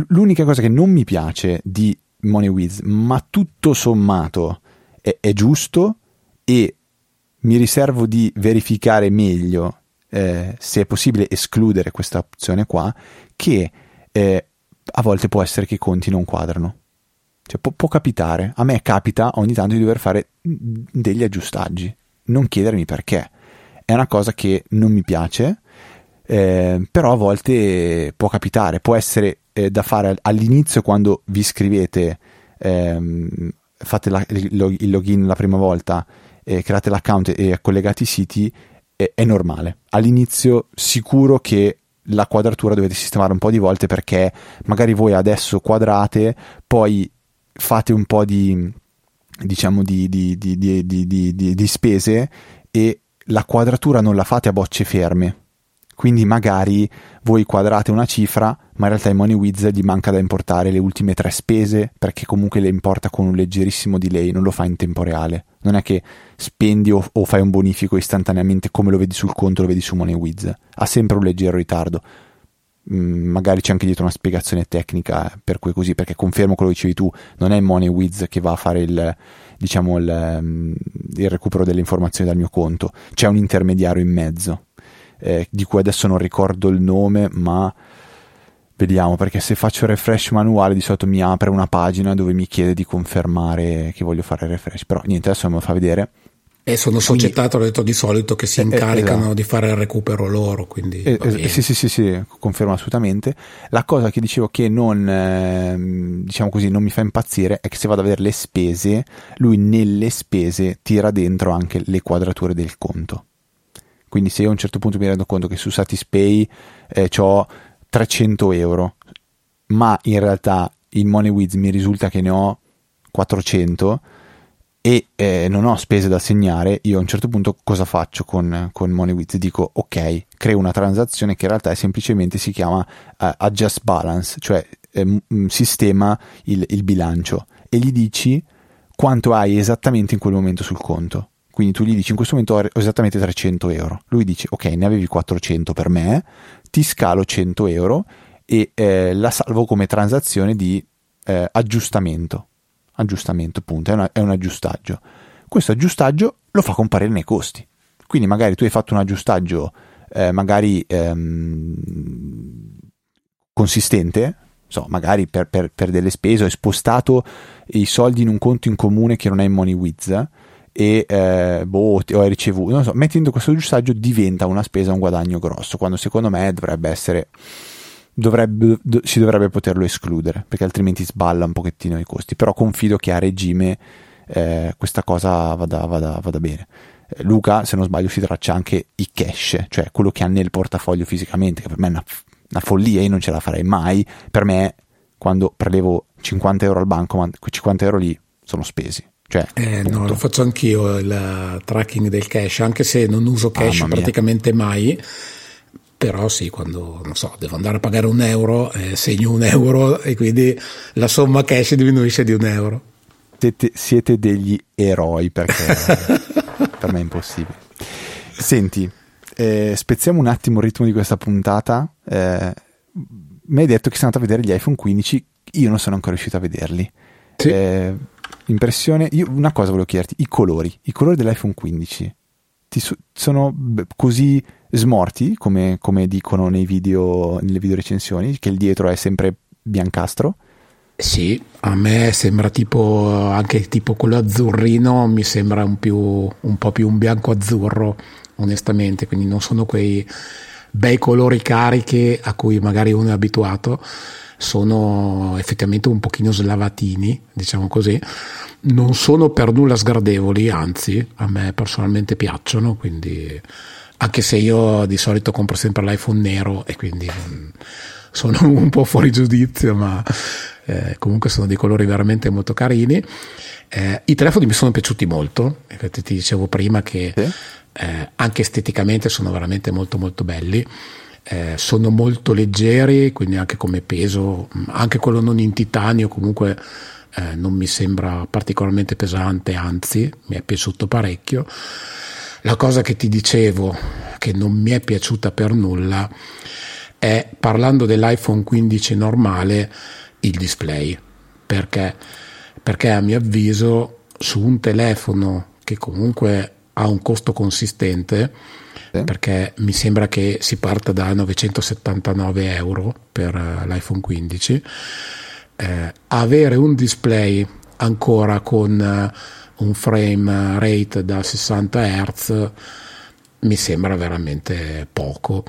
L'unica cosa che non mi piace di MoneyWiz, ma tutto sommato è, è giusto e mi riservo di verificare meglio eh, se è possibile escludere questa opzione qua, che eh, a volte può essere che i conti non quadrano. Cioè, può, può, capitare. A me capita ogni tanto di dover fare degli aggiustaggi. Non chiedermi perché. È una cosa che non mi piace, eh, però a volte può capitare. Può essere eh, da fare all'inizio quando vi scrivete, ehm, fate la, il login la prima volta, eh, create l'account e collegate i siti. È normale. All'inizio sicuro che la quadratura dovete sistemare un po' di volte perché magari voi adesso quadrate, poi fate un po' di diciamo di, di, di, spese e la quadratura non la fate a bocce ferme. Quindi magari voi quadrate una cifra, ma in realtà in MoneyWiz gli manca da importare le ultime tre spese perché comunque le importa con un leggerissimo delay, non lo fa in tempo reale. Non è che spendi o, o fai un bonifico istantaneamente come lo vedi sul conto, lo vedi su MoneyWiz. Ha sempre un leggero ritardo. Mm, magari c'è anche dietro una spiegazione tecnica per cui così, perché confermo quello che dicevi tu, non è MoneyWiz che va a fare il, diciamo, il, mm, il recupero delle informazioni dal mio conto, c'è un intermediario in mezzo, eh, di cui adesso non ricordo il nome, ma Vediamo perché se faccio refresh manuale di solito mi apre una pagina dove mi chiede di confermare che voglio fare refresh, però niente, adesso me lo fa vedere. E sono società, te l'ho detto di solito, che si eh, eh, incaricano esatto. di fare il recupero loro, quindi... Eh, eh, sì, sì, sì, sì, confermo assolutamente. La cosa che dicevo che non, eh, diciamo così, non mi fa impazzire è che se vado a vedere le spese, lui nelle spese tira dentro anche le quadrature del conto. Quindi se io a un certo punto mi rendo conto che su Satispay eh, ho 300 euro, ma in realtà in MoneyWiz mi risulta che ne ho 400 e eh, non ho spese da segnare, io a un certo punto cosa faccio con, con MoneyWiz? Dico ok, creo una transazione che in realtà è semplicemente si chiama uh, adjust balance, cioè eh, sistema il, il bilancio e gli dici quanto hai esattamente in quel momento sul conto. Quindi tu gli dici in questo momento ho esattamente 300 euro. Lui dice ok, ne avevi 400 per me, ti scalo 100 euro e eh, la salvo come transazione di eh, aggiustamento. Aggiustamento, punto, è, una, è un aggiustaggio. Questo aggiustaggio lo fa comparire nei costi. Quindi magari tu hai fatto un aggiustaggio eh, magari ehm, consistente, so, magari per, per, per, delle spese, hai spostato i soldi in un conto in comune che non è in MoneyWiz e eh, boh, o hai ricevuto, non so, mettendo questo aggiustaggio diventa una spesa, un guadagno grosso, quando secondo me dovrebbe essere, dovrebbe, do, si dovrebbe poterlo escludere, perché altrimenti sballa un pochettino i costi, però confido che a regime eh, questa cosa vada, vada, vada bene. Eh, Luca, se non sbaglio, si traccia anche i cash, cioè quello che ha nel portafoglio fisicamente, che per me è una, una follia, io non ce la farei mai. Per me, quando prelevo 50 euro al banco, ma quei 50 euro lì sono spesi. Cioè, eh, no, lo faccio anch'io il tracking del cash, anche se non uso cash ah, praticamente mai. Però sì, quando non so, devo andare a pagare un euro, eh, segno un euro e quindi la somma cash diminuisce di un euro. Siete, siete degli eroi perché per me è impossibile. Senti, eh, spezziamo un attimo il ritmo di questa puntata. Eh, mi hai detto che sei andato a vedere gli iPhone 15, io non sono ancora riuscito a vederli. Sì. Impressione. Io una cosa volevo chiederti: i colori, i colori dell'iPhone 15 ti so, sono così smorti come, come dicono nei video, nelle video recensioni, che il dietro è sempre biancastro? Sì, a me sembra tipo anche tipo quello azzurrino, mi sembra un, più, un po' più un bianco azzurro, onestamente, quindi non sono quei bei colori carichi a cui magari uno è abituato sono effettivamente un pochino slavatini, diciamo così. Non sono per nulla sgradevoli, anzi, a me personalmente piacciono, quindi anche se io di solito compro sempre l'iPhone nero e quindi mm, sono un po' fuori giudizio, ma eh, comunque sono dei colori veramente molto carini. Eh, I telefoni mi sono piaciuti molto, infatti ti dicevo prima che sì. eh, anche esteticamente sono veramente molto molto belli. Eh, sono molto leggeri, quindi anche come peso, anche quello non in titanio comunque eh, non mi sembra particolarmente pesante, anzi mi è piaciuto parecchio. La cosa che ti dicevo che non mi è piaciuta per nulla è parlando dell'iPhone 15 normale il display perché, perché a mio avviso su un telefono che comunque ha un costo consistente sì. perché mi sembra che si parta da 979 euro per eh, l'iPhone 15 eh, avere un display ancora con eh, un frame rate da 60 Hz mi sembra veramente poco,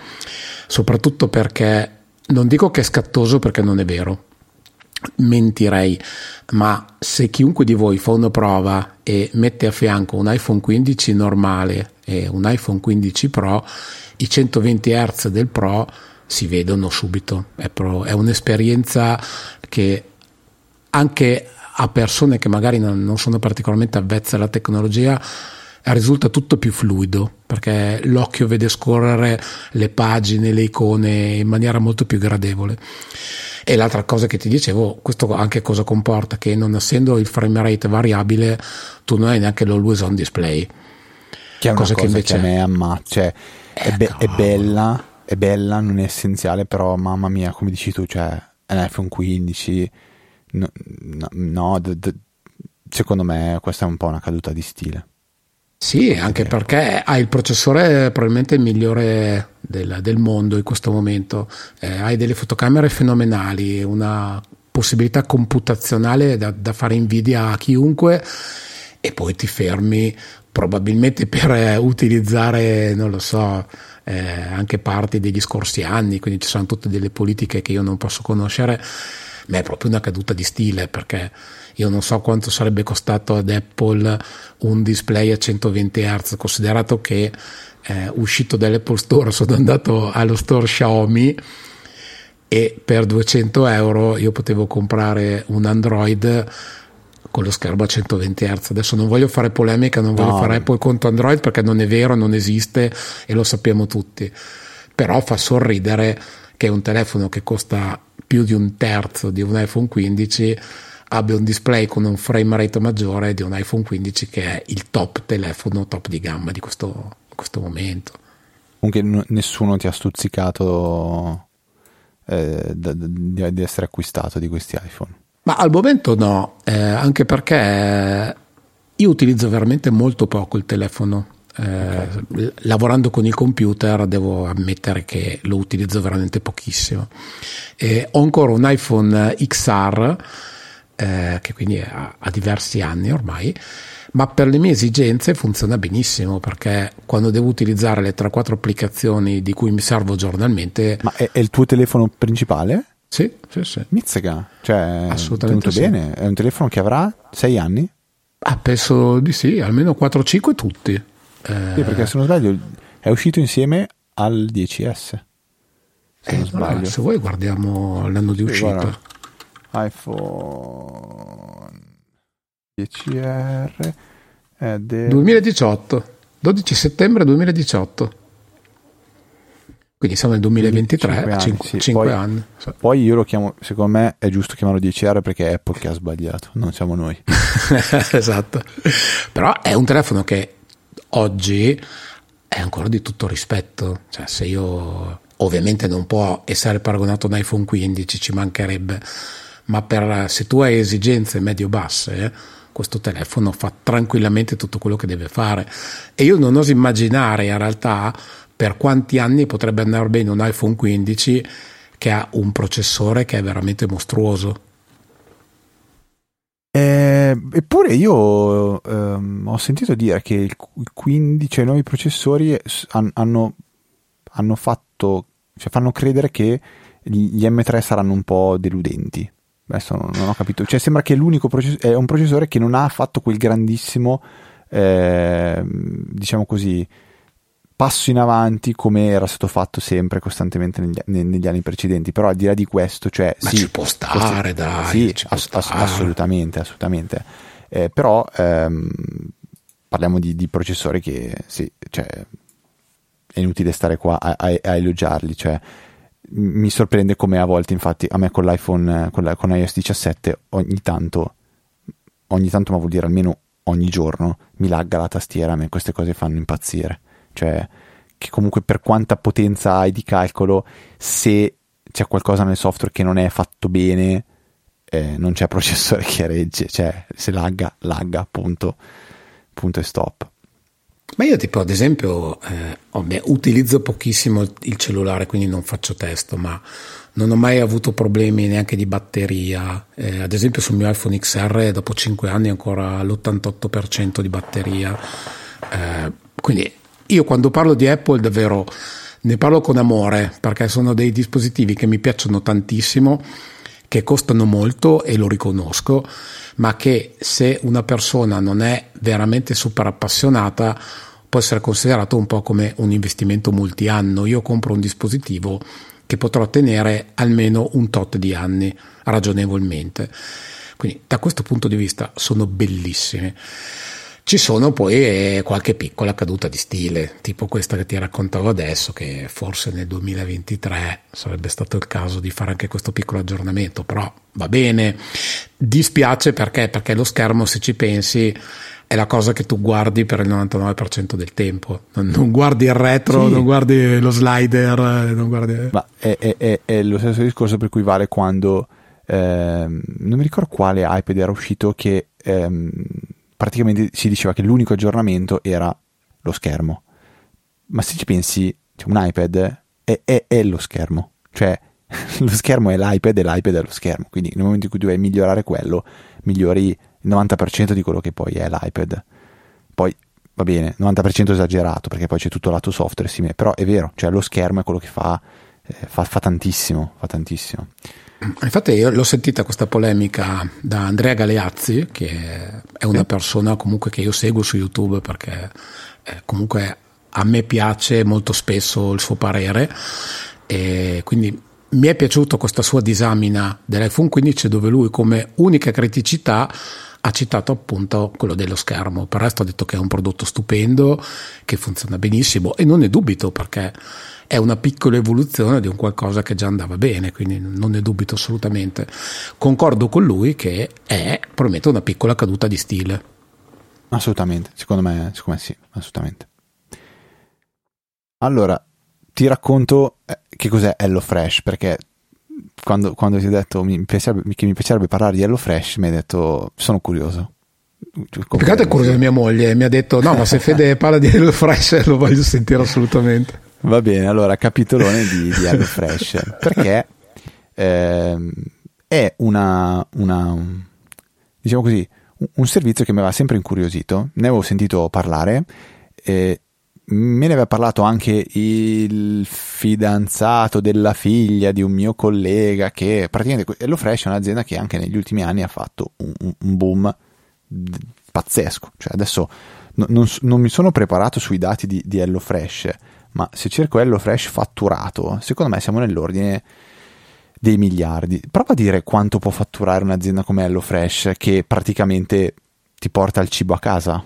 soprattutto perché non dico che è scattoso perché non è vero, mentirei, ma se chiunque di voi fa una prova e mette a fianco un iPhone 15 normale e un iPhone 15 Pro, i 120 Hz del Pro si vedono subito, è, pro, è un'esperienza che anche a persone che magari non, non sono particolarmente avvezze alla tecnologia risulta tutto più fluido perché l'occhio vede scorrere le pagine, le icone in maniera molto più gradevole. E l'altra cosa che ti dicevo, questo anche cosa comporta? Che non essendo il frame rate variabile, tu non hai neanche l'always on display. Che è una cosa, cosa che invece che a me amma, cioè è, be- è, bella, è bella, non è essenziale, però mamma mia, come dici tu, cioè è un iPhone 15 no, no d- d- secondo me questa è un po' una caduta di stile. Sì, anche perché ha il processore probabilmente il migliore del, del mondo in questo momento, eh, hai delle fotocamere fenomenali, una possibilità computazionale da, da, fare invidia a chiunque e poi ti fermi probabilmente per eh, utilizzare, non lo so, eh, anche parti degli scorsi anni, quindi ci sono tutte delle politiche che io non posso conoscere ma è proprio una caduta di stile perché io non so quanto sarebbe costato ad Apple un display a 120 Hz, considerato che eh, uscito dall'Apple Store sono andato allo store Xiaomi e per 200 euro io potevo comprare un Android con lo schermo a 120 Hz. Adesso non voglio fare polemica, non voglio no. fare Apple contro Android perché non è vero, non esiste e lo sappiamo tutti. Però fa sorridere che un telefono che costa più di un terzo di un iPhone 15 abbia un display con un frame rate maggiore di un iPhone 15 che è il top telefono, top di gamma di questo, questo momento. Comunque nessuno ti ha stuzzicato eh, di, di, essere acquistato di questi iPhone? Ma al momento no, eh, anche perché io utilizzo veramente molto poco il telefono eh, okay. lavorando con il computer devo ammettere che lo utilizzo veramente pochissimo. Eh, ho ancora un iPhone XR eh, che quindi ha, ha, diversi anni ormai, ma per le mie esigenze funziona benissimo perché quando devo utilizzare le 3-4 applicazioni di cui mi servo giornalmente... Ma è, è il tuo telefono principale? Sì, sì, sì. Mizzica, cioè assolutamente sì. bene. È un telefono che avrà 6 anni? Ah, penso di sì, almeno 4-5 tutti. Sì, perché se non sbaglio è uscito insieme al 10S. Se eh, non sbaglio. Allora, se vuoi guardiamo l'anno di uscita. Guarda, iPhone 10R è del 2018, 12 settembre 2018. Quindi siamo nel 2023, 5 anni. 5, sì. poi, anni. Poi io lo chiamo, secondo me è giusto chiamarlo 10R perché è Apple che ha sbagliato, non siamo noi. esatto. Però è un telefono che oggi è ancora di tutto rispetto. Cioè, se io ovviamente non può essere paragonato a un iPhone 15, ci mancherebbe, ma per, se tu hai esigenze medio-basse, questo telefono fa tranquillamente tutto quello che deve fare. E io non oso immaginare in realtà per quanti anni potrebbe andare bene un iPhone 15 che ha un processore che è veramente mostruoso. Eh, eppure io ehm, ho sentito dire che il 15, cioè i nuovi processori han, hanno hanno fatto, cioè fanno credere che gli M3 saranno un po' deludenti. Adesso non, non ho capito, cioè sembra che l'unico processore è un processore che non ha fatto quel grandissimo, eh, diciamo così, passo in avanti come era stato fatto sempre costantemente negli, negli anni precedenti. Però al di là di questo, cioè, Ma sì, ci può stare, questo, dai. Sì, ass- stare. assolutamente, assolutamente. Eh, però ehm, parliamo di, di, processori che sì, cioè, è inutile stare qua a, a, a, elogiarli. Cioè, mi sorprende come a volte, infatti, a me con l'iPhone, con, la, con iOS 17, ogni tanto, ogni tanto, ma vuol dire almeno ogni giorno, mi lagga la tastiera. A me queste cose fanno impazzire. Cioè, che comunque per quanta potenza hai di calcolo, se c'è qualcosa nel software che non è fatto bene, eh, non c'è processore che regge, cioè se lagga, lagga, punto, punto e stop. Ma io tipo ad esempio eh, vabbè, utilizzo pochissimo il cellulare, quindi non faccio testo, ma non ho mai avuto problemi neanche di batteria. Eh, ad esempio sul mio iPhone XR dopo 5 anni ancora l'88% di batteria. Eh, quindi io quando parlo di Apple davvero ne parlo con amore perché sono dei dispositivi che mi piacciono tantissimo, che costano molto e lo riconosco, ma che se una persona non è veramente super appassionata può essere considerato un po' come un investimento multianno. Io compro un dispositivo che potrò tenere almeno un tot di anni ragionevolmente. Quindi da questo punto di vista sono bellissimi. Ci sono poi eh, qualche piccola caduta di stile, tipo questa che ti raccontavo adesso, che forse nel 2023 sarebbe stato il caso di fare anche questo piccolo aggiornamento, però va bene. Dispiace perché? Perché lo schermo, se ci pensi, è la cosa che tu guardi per il 99% del tempo. Non, non guardi il retro, sì. non guardi lo slider, non guardi... Ma è, è, è, è, lo stesso discorso per cui vale quando... Ehm, non mi ricordo quale iPad era uscito che... Ehm, praticamente si diceva che l'unico aggiornamento era lo schermo. Ma se ci pensi, cioè un iPad è, è, è, lo schermo, cioè lo schermo è l'iPad e l'iPad è lo schermo. Quindi nel momento in cui tu vai migliorare quello, migliori il 90% di quello che poi è l'iPad. Poi va bene, 90% esagerato perché poi c'è tutto lato software, sì, però è vero, cioè lo schermo è quello che fa, eh, fa, fa tantissimo, fa tantissimo. Infatti io l'ho sentita questa polemica da Andrea Galeazzi, che è una persona comunque che io seguo su YouTube perché eh, comunque a me piace molto spesso il suo parere. E quindi mi è piaciuta questa sua disamina dell'iPhone 15 dove lui come unica criticità ha citato appunto quello dello schermo, per il resto ha detto che è un prodotto stupendo, che funziona benissimo e non ne dubito perché è una piccola evoluzione di un qualcosa che già andava bene, quindi non ne dubito assolutamente. Concordo con lui che è probabilmente una piccola caduta di stile. Assolutamente, secondo me, secondo me sì, assolutamente. Allora, ti racconto che cos'è HelloFresh, perché quando, quando ti ho detto mi piacerebbe, che mi piacerebbe parlare di HelloFresh, mi hai detto sono curioso. Peccato è curiosa mia moglie, mi ha detto no, ma se Fede parla di HelloFresh lo voglio sentire assolutamente. Va bene, allora capitolone di, di HelloFresh, perché eh, è una, una, diciamo così, un, un, servizio che mi aveva sempre incuriosito, ne avevo sentito parlare, eh, me ne aveva parlato anche il fidanzato della figlia di un mio collega che praticamente HelloFresh è un'azienda che anche negli ultimi anni ha fatto un, un boom pazzesco, cioè adesso non, non, non mi sono preparato sui dati di, di HelloFresh, ma se cerco HelloFresh fatturato, secondo me siamo nell'ordine dei miliardi. Prova a dire quanto può fatturare un'azienda come HelloFresh che praticamente ti porta il cibo a casa.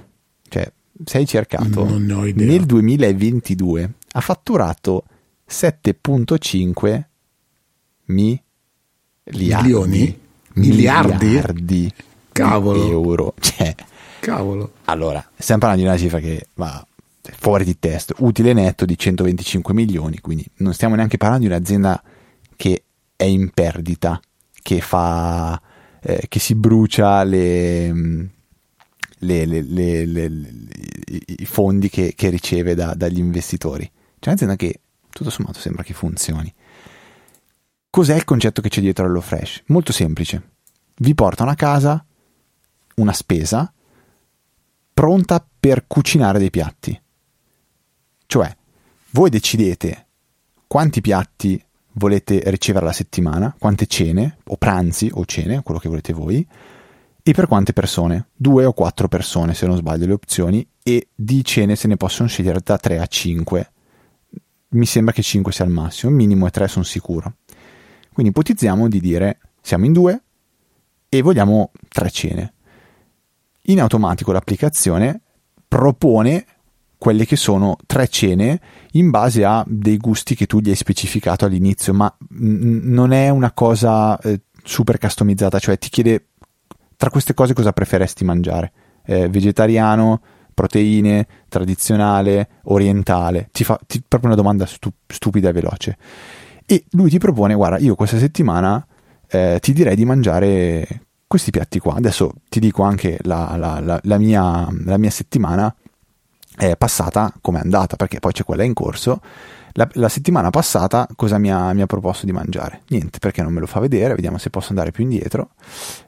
Cioè, se hai cercato nel 2022 ha fatturato 7.5 miliardi. Milioni? Miliardi? miliardi Cavolo. euro. Cioè, Cavolo. Allora, stiamo parlando di una cifra che va fuori di testa, utile netto di 125 milioni, quindi non stiamo neanche parlando di un'azienda che è in perdita, che fa, eh, che si brucia le, le, le, i fondi che, che riceve da, dagli investitori. C'è un'azienda che tutto sommato sembra che funzioni. Cos'è il concetto che c'è dietro all'HelloFresh? Molto semplice. Vi portano a casa una spesa pronta per cucinare dei piatti. Cioè, voi decidete quanti piatti volete ricevere alla settimana, quante cene, o pranzi o cene, quello che volete voi, e per quante persone, due o quattro persone se non sbaglio le opzioni, e di cene se ne possono scegliere da 3 a 5. Mi sembra che 5 sia il massimo, minimo è 3 sono sicuro. Quindi ipotizziamo di dire siamo in due e vogliamo tre cene. In automatico l'applicazione propone quelle che sono tre cene in base a dei gusti che tu gli hai specificato all'inizio, ma n- non è una cosa eh, super customizzata, cioè ti chiede tra queste cose cosa preferesti mangiare. Eh, vegetariano, proteine, tradizionale, orientale. Ti fa ti, proprio una domanda stu- stupida e veloce. E lui ti propone, guarda, io questa settimana eh, ti direi di mangiare questi piatti qua. Adesso ti dico anche la, la, la, la mia, mia, settimana è passata come è andata, perché poi c'è quella in corso. La, settimana passata cosa mi ha, mi ha, proposto di mangiare? Niente, perché non me lo fa vedere, vediamo se posso andare più indietro.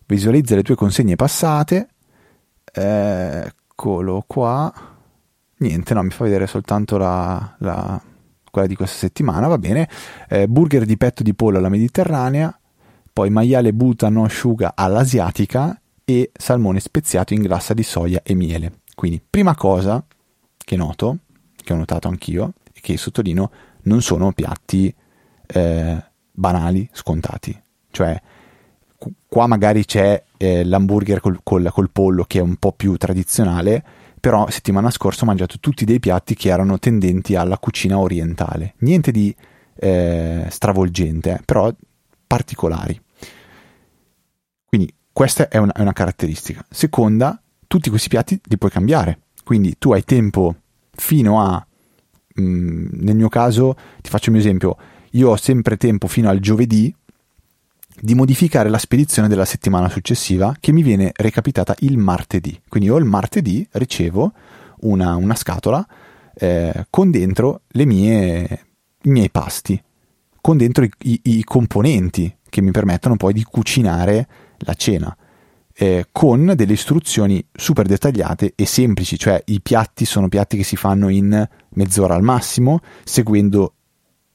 Visualizza le tue consegne passate. Eccolo qua. Niente, no, mi fa vedere soltanto la, la quella di questa settimana, va bene. Eh, burger di petto di pollo alla mediterranea, poi maiale butano asciuga all'asiatica e salmone speziato in glassa di soia e miele. Quindi, prima cosa che noto, che ho notato anch'io, che sottolineo, non sono piatti eh, banali, scontati. Cioè, qua magari c'è eh, l'hamburger col, col, col pollo che è un po' più tradizionale, però settimana scorsa ho mangiato tutti dei piatti che erano tendenti alla cucina orientale. Niente di eh, stravolgente, eh, però particolari. Quindi questa è una, è una caratteristica. Seconda, tutti questi piatti li puoi cambiare. Quindi tu hai tempo fino a, mm, nel mio caso, ti faccio un esempio, io ho sempre tempo fino al giovedì di modificare la spedizione della settimana successiva che mi viene recapitata il martedì. Quindi io il martedì ricevo una, una scatola eh, con dentro mie, i miei pasti, con dentro i, i, i, componenti che mi permettono poi di cucinare la cena. Eh, con delle istruzioni super dettagliate e semplici, cioè i piatti sono piatti che si fanno in mezz'ora al massimo, seguendo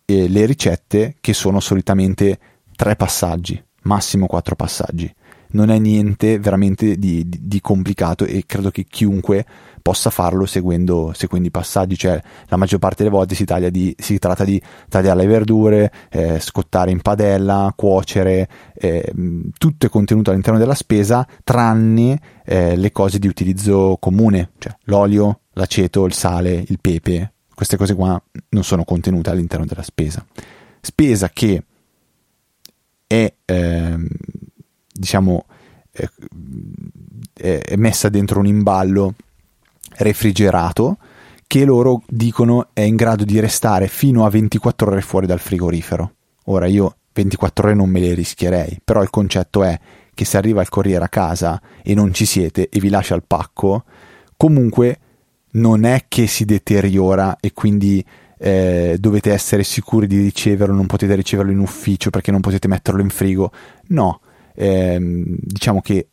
eh, le ricette che sono solitamente tre passaggi, massimo quattro passaggi. Non è niente veramente di, di, di complicato e credo che chiunque possa farlo seguendo, seguendo, i passaggi, cioè la maggior parte delle volte si, di, si tratta di tagliare le verdure, eh, scottare in padella, cuocere, eh, tutto è contenuto all'interno della spesa tranne eh, le cose di utilizzo comune, cioè l'olio, l'aceto, il sale, il pepe, queste cose qua non sono contenute all'interno della spesa. Spesa che è ehm, diciamo è, è messa dentro un imballo refrigerato che loro dicono è in grado di restare fino a 24 ore fuori dal frigorifero. Ora io 24 ore non me le rischierei, però il concetto è che se arriva il corriere a casa e non ci siete e vi lascia il pacco, comunque non è che si deteriora e quindi eh, dovete essere sicuri di riceverlo, non potete riceverlo in ufficio perché non potete metterlo in frigo. No, ehm, diciamo che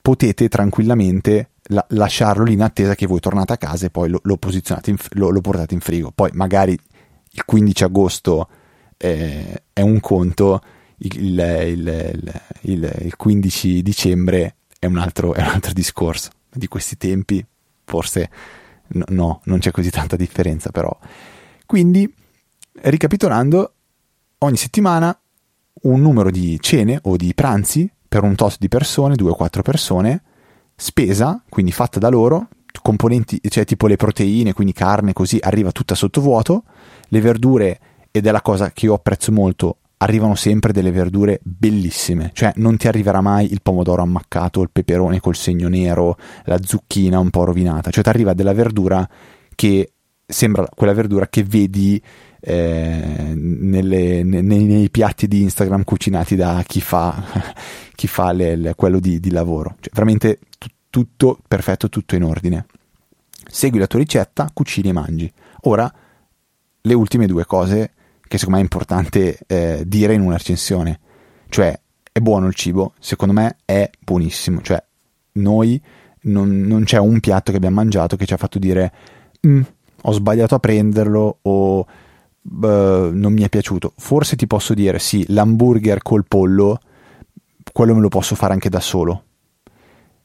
potete tranquillamente la- lasciarlo lì in attesa che voi tornate a casa e poi lo, lo in, lo, lo, portate in frigo. Poi magari il 15 agosto eh, è un conto, il, il, il, il, 15 dicembre è un, altro, è un altro discorso. Di questi tempi forse no, no non c'è così tanta differenza però. Quindi, ricapitolando, ogni settimana un numero di cene o di pranzi per un tot di persone, due o quattro persone, spesa, quindi fatta da loro, componenti, cioè tipo le proteine, quindi carne, così arriva tutta sotto vuoto, le verdure, ed è la cosa che io apprezzo molto, arrivano sempre delle verdure bellissime, cioè non ti arriverà mai il pomodoro ammaccato, il peperone col segno nero, la zucchina un po' rovinata, cioè ti arriva della verdura che sembra quella verdura che vedi eh, nelle, nei, nei, piatti di Instagram cucinati da chi fa, chi fa le, le, quello di, di, lavoro. Cioè, veramente t- tutto perfetto, tutto in ordine. Segui la tua ricetta, cucini e mangi. Ora, le ultime due cose che secondo me è importante eh, dire in una recensione. Cioè, è buono il cibo? Secondo me è buonissimo. Cioè, noi non, non c'è un piatto che abbiamo mangiato che ci ha fatto dire mm, ho sbagliato a prenderlo o uh, non mi è piaciuto. Forse ti posso dire sì, l'hamburger col pollo, quello me lo posso fare anche da solo.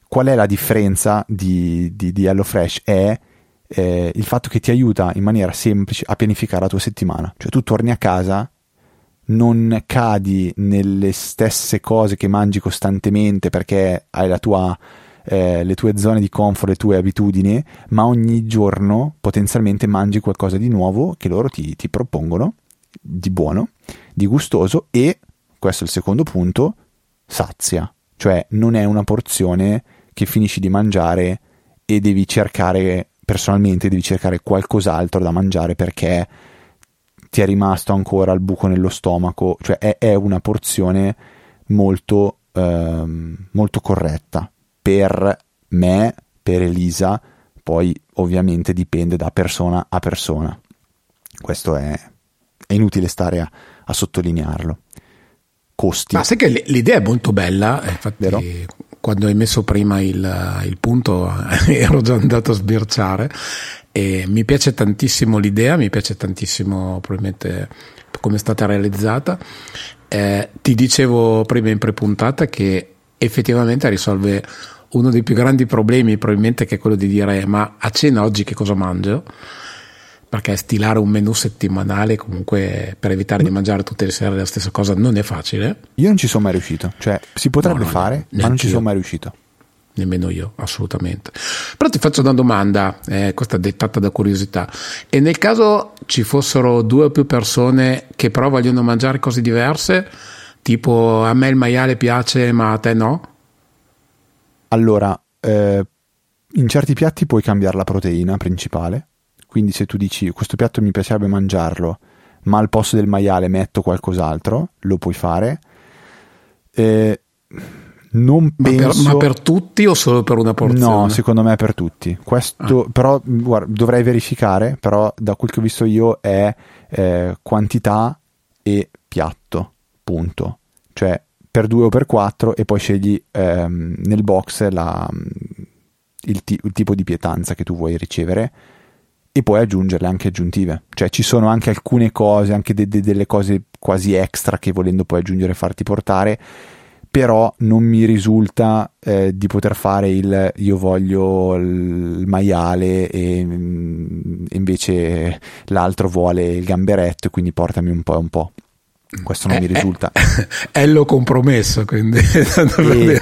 Qual è la differenza di, di, di HelloFresh? È eh, il fatto che ti aiuta in maniera semplice a pianificare la tua settimana. Cioè tu torni a casa, non cadi nelle stesse cose che mangi costantemente perché hai tua eh, le tue zone di comfort, le tue abitudini, ma ogni giorno potenzialmente mangi qualcosa di nuovo che loro ti, ti propongono, di buono, di gustoso e, questo è il secondo punto, sazia. Cioè non è una porzione che finisci di mangiare e devi cercare, personalmente, devi cercare qualcos'altro da mangiare perché ti è rimasto ancora il buco nello stomaco, cioè è, è una porzione molto, ehm, molto corretta per me, per Elisa, poi ovviamente dipende da persona a persona. Questo è, è inutile stare a, a, sottolinearlo. Costi. Ma sai che l'idea è molto bella, eh, infatti Vero? Quando hai messo prima il, il punto ero già andato a sbirciare e mi piace tantissimo l'idea, mi piace tantissimo probabilmente come è stata realizzata. Eh, ti dicevo prima in prepuntata che effettivamente risolve uno dei più grandi problemi probabilmente che è quello di dire ma a cena oggi che cosa mangio? Perché stilare un menù settimanale comunque per evitare di mangiare tutte le sere la stessa cosa non è facile. Io non ci sono mai riuscito, cioè si potrebbe no, no, fare, ma non ci sono mai riuscito. Nemmeno io, assolutamente. Però ti faccio una domanda, eh, questa dettata da curiosità. E nel caso ci fossero due o più persone che però vogliono mangiare cose diverse, tipo a me il maiale piace ma a te no? Allora, eh, in certi piatti puoi cambiare la proteina principale, quindi se tu dici questo piatto mi piacerebbe mangiarlo, ma al posto del maiale metto qualcos'altro, lo puoi fare. Eh, non penso... ma, per, ma per, tutti o solo per una porzione? No, secondo me è per tutti. Questo, ah. però, guarda, dovrei verificare, però da quel che ho visto io è eh, quantità e piatto, punto. Cioè, per 2 o per 4 e poi scegli ehm, nel box la, il, t- il, tipo di pietanza che tu vuoi ricevere e puoi aggiungerle anche aggiuntive. Cioè ci sono anche alcune cose, anche de- de- delle cose quasi extra che volendo puoi aggiungere e farti portare, però non mi risulta eh, di poter fare il io voglio il maiale e, e invece l'altro vuole il gamberetto e quindi portami un po' un po' questo non eh, mi risulta. È, lo compromesso, quindi mi,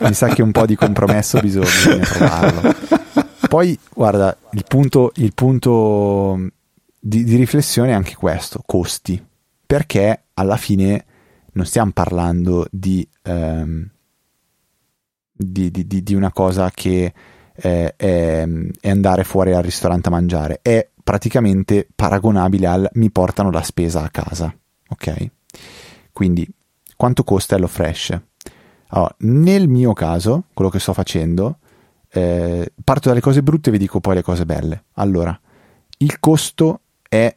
mi, sa che un po' di compromesso bisogna, bisogna trovarlo. Poi, guarda, il punto, il punto di, di, riflessione è anche questo, costi, perché alla fine non stiamo parlando di, um, di, di, una cosa che eh, è, è andare fuori al ristorante a mangiare, è praticamente paragonabile al mi portano la spesa a casa ok? Quindi quanto costa HelloFresh? Allora, nel mio caso, quello che sto facendo, eh, parto dalle cose brutte e vi dico poi le cose belle. Allora, il costo è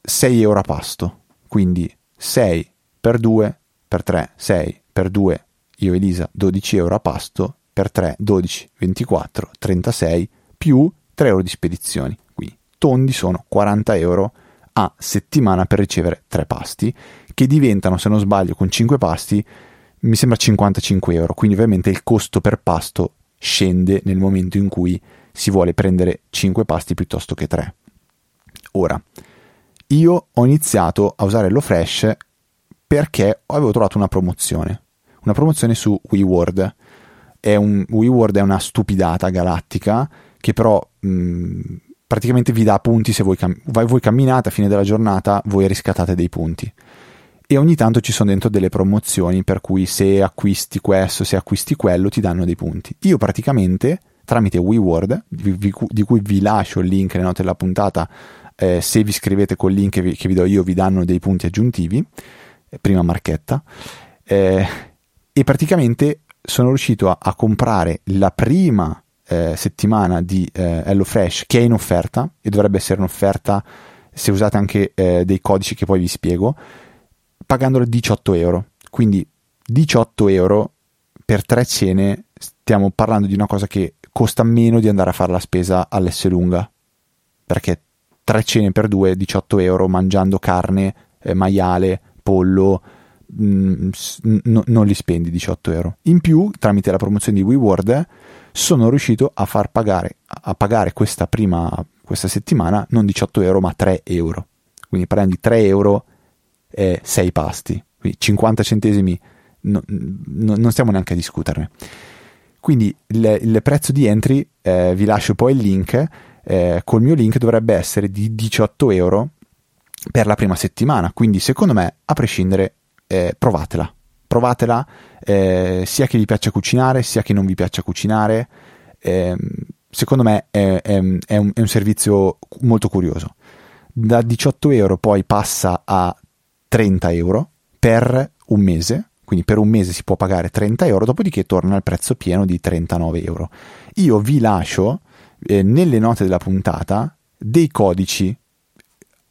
6 euro a pasto, quindi 6 per 2 per 3, 6 per 2, io e Elisa 12 euro a pasto, per 3 12, 24, 36, più 3 euro di spedizioni. Quindi tondi sono 40 euro a settimana per ricevere tre pasti, che diventano, se non sbaglio, con 5 pasti, mi sembra 55 euro. Quindi ovviamente il costo per pasto scende nel momento in cui si vuole prendere 5 pasti piuttosto che 3. Ora, io ho iniziato a usare l'HelloFresh perché avevo trovato una promozione, una promozione su WeWord. È un, WeWord è una stupidata galattica che però mh, praticamente vi dà punti se voi, cam- voi camminate a fine della giornata, voi riscattate dei punti. E ogni tanto ci sono dentro delle promozioni per cui se acquisti questo, se acquisti quello, ti danno dei punti. Io praticamente tramite WeWord, di, cui vi lascio il link nelle note della puntata, eh, se vi iscrivete col link che vi, che vi, do io vi danno dei punti aggiuntivi, eh, prima marchetta, eh, e praticamente sono riuscito a, a comprare la prima eh, settimana di eh, HelloFresh che è in offerta e dovrebbe essere un'offerta se usate anche eh, dei codici che poi vi spiego, pagandolo 18 euro. Quindi 18 euro per tre cene, stiamo parlando di una cosa che costa meno di andare a fare la spesa all'S lunga, perché tre cene per 2, 18 euro, mangiando carne, eh, maiale, pollo, mh, mm, n- non li spendi 18 euro. In più, tramite la promozione di WeWord, sono riuscito a far pagare, a pagare questa prima, questa settimana non 18 euro ma 3 euro. Quindi parliamo di 3 euro e 6 pasti. Quindi 50 centesimi no, no, non stiamo neanche a discuterne. Quindi il, il prezzo di entry, eh, vi lascio poi il link, eh, col mio link dovrebbe essere di 18 euro per la prima settimana. Quindi secondo me, a prescindere, eh, provatela. Provatela eh, sia che vi piaccia cucinare, sia che non vi piaccia cucinare. Ehm, secondo me è, è, è, un, è un servizio molto curioso. Da 18 euro poi passa a 30 euro per un mese, quindi per un mese si può pagare 30 euro, dopodiché torna al prezzo pieno di 39 euro. Io vi lascio eh, nelle note della puntata dei codici.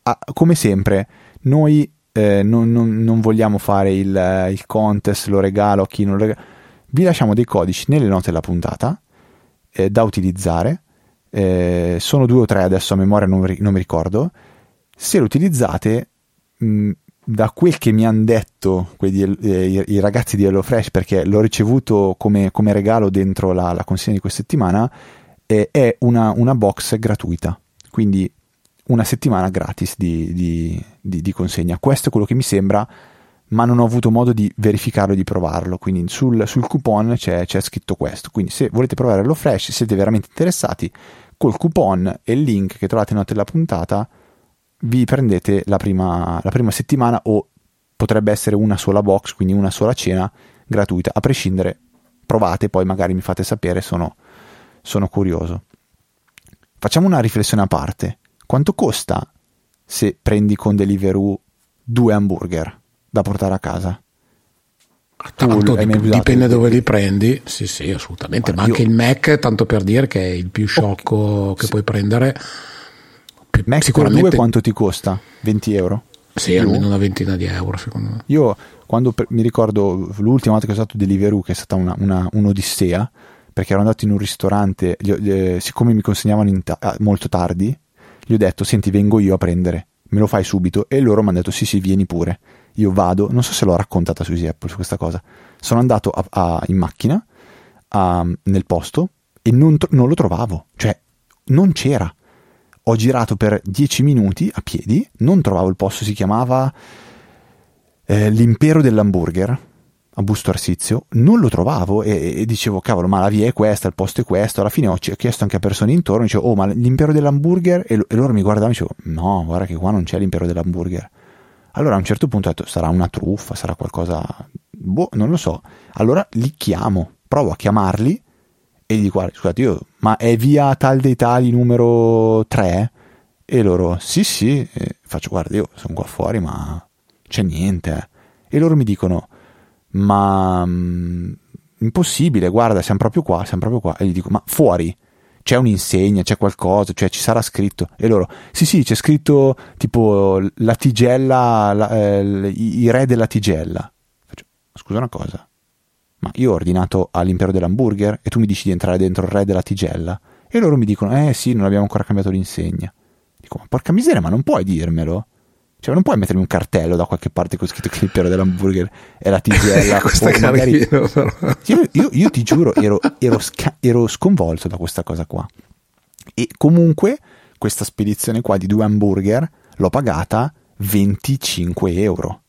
Ah, come sempre, noi eh, non, non, non, vogliamo fare il, il, contest, lo regalo a chi non lo regala. Vi lasciamo dei codici nelle note della puntata eh, da utilizzare. Eh, sono due o tre adesso a memoria, non, non mi ricordo. Se lo utilizzate, mm, da quel che mi hanno detto quelli, eh, i, i, ragazzi di HelloFresh, perché l'ho ricevuto come, come regalo dentro la, la, consegna di questa settimana, eh, è una, una, box gratuita. Quindi una settimana gratis di, di, di, di, consegna. Questo è quello che mi sembra, ma non ho avuto modo di verificarlo e di provarlo. Quindi sul, sul coupon c'è, c'è, scritto questo. Quindi se volete provare HelloFresh, siete veramente interessati, col coupon e il link che trovate in note della puntata vi prendete la prima, la prima settimana o potrebbe essere una sola box, quindi una sola cena gratuita. A prescindere, provate, poi magari mi fate sapere, sono, sono curioso. Facciamo una riflessione a parte. Quanto costa se prendi con Deliveroo due hamburger da portare a casa? Tanto dip- dipende dove li prendi, sì, sì, assolutamente. Guarda, ma anche io... il Mac, tanto per dire che è il più sciocco okay. che sì. puoi prendere Mac sicuramente... 2 quanto ti costa? 20 euro? Sì, più? almeno una ventina di euro secondo me. Io quando per, mi ricordo l'ultima volta che ho usato Deliveroo, che è stata una, una, un'odissea, perché ero andato in un ristorante, gli, gli, siccome mi consegnavano ta- ah, molto tardi, gli ho detto, senti, vengo io a prendere, me lo fai subito? E loro mi hanno detto, sì, sì, vieni pure. Io vado, non so se l'ho raccontata su Easy Apple su questa cosa. Sono andato a, a, in macchina nel posto e non, non lo trovavo, cioè non c'era ho girato per 10 minuti a piedi, non trovavo il posto, si chiamava eh, L'impero dell'hamburger a Busto Arsizio, non lo trovavo e, e, dicevo cavolo ma la via è questa, il posto è questo, alla fine ho chiesto anche a persone intorno, dicevo oh ma l'impero dell'hamburger? E, e loro mi guardavano e dicevo no guarda che qua non c'è l'impero dell'hamburger. Allora a un certo punto ho detto sarà una truffa, sarà qualcosa, boh non lo so, allora li chiamo, provo a chiamarli e gli guarda scusate io ma è via tal dei tali numero 3 e loro sì sì. E faccio guarda io sono qua fuori ma c'è niente. E loro mi dicono ma mh, mm, impossibile guarda siamo proprio qua siamo proprio qua. E gli dico ma fuori? C'è un'insegna, c'è qualcosa, cioè ci sarà scritto. E loro, sì, sì, c'è scritto tipo la tigella, la, eh, i, i, re della tigella. Faccio, scusa una cosa, ma io ho ordinato all'impero dell'hamburger e tu mi dici di entrare dentro il re della tigella. E loro mi dicono, eh sì, non abbiamo ancora cambiato l'insegna. Dico, ma porca miseria, ma non puoi dirmelo? Cioè, non puoi mettermi un cartello da qualche parte con scritto che l'impero dell'hamburger è la tigella. questa magari... carino, io, io, io, ti giuro, ero, ero, sca- ero sconvolto da questa cosa qua. E comunque, questa spedizione qua di due hamburger l'ho pagata 25 euro.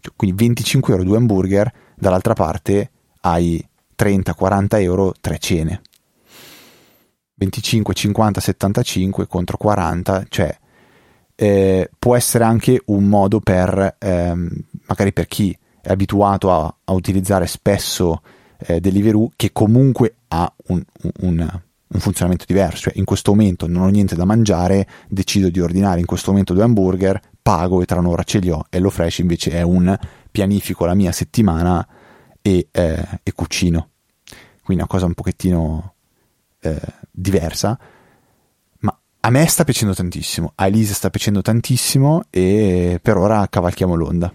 Cioè, quindi 25 euro due hamburger, dall'altra parte hai 30, 40 euro, tre cene. 25, 50, 75 contro 40, cioè eh, può essere anche un modo per, ehm, magari per chi è abituato a, a utilizzare spesso eh, Deliveroo, che comunque ha un, un, un, funzionamento diverso. Cioè, in questo momento non ho niente da mangiare, decido di ordinare in questo momento due hamburger, pago e tra un'ora ce li ho. E lo Fresh invece è un pianifico la mia settimana e, eh, e cucino. Quindi una cosa un pochettino eh, diversa. Ma a me sta piacendo tantissimo, a Elisa sta piacendo tantissimo e per ora cavalchiamo l'onda.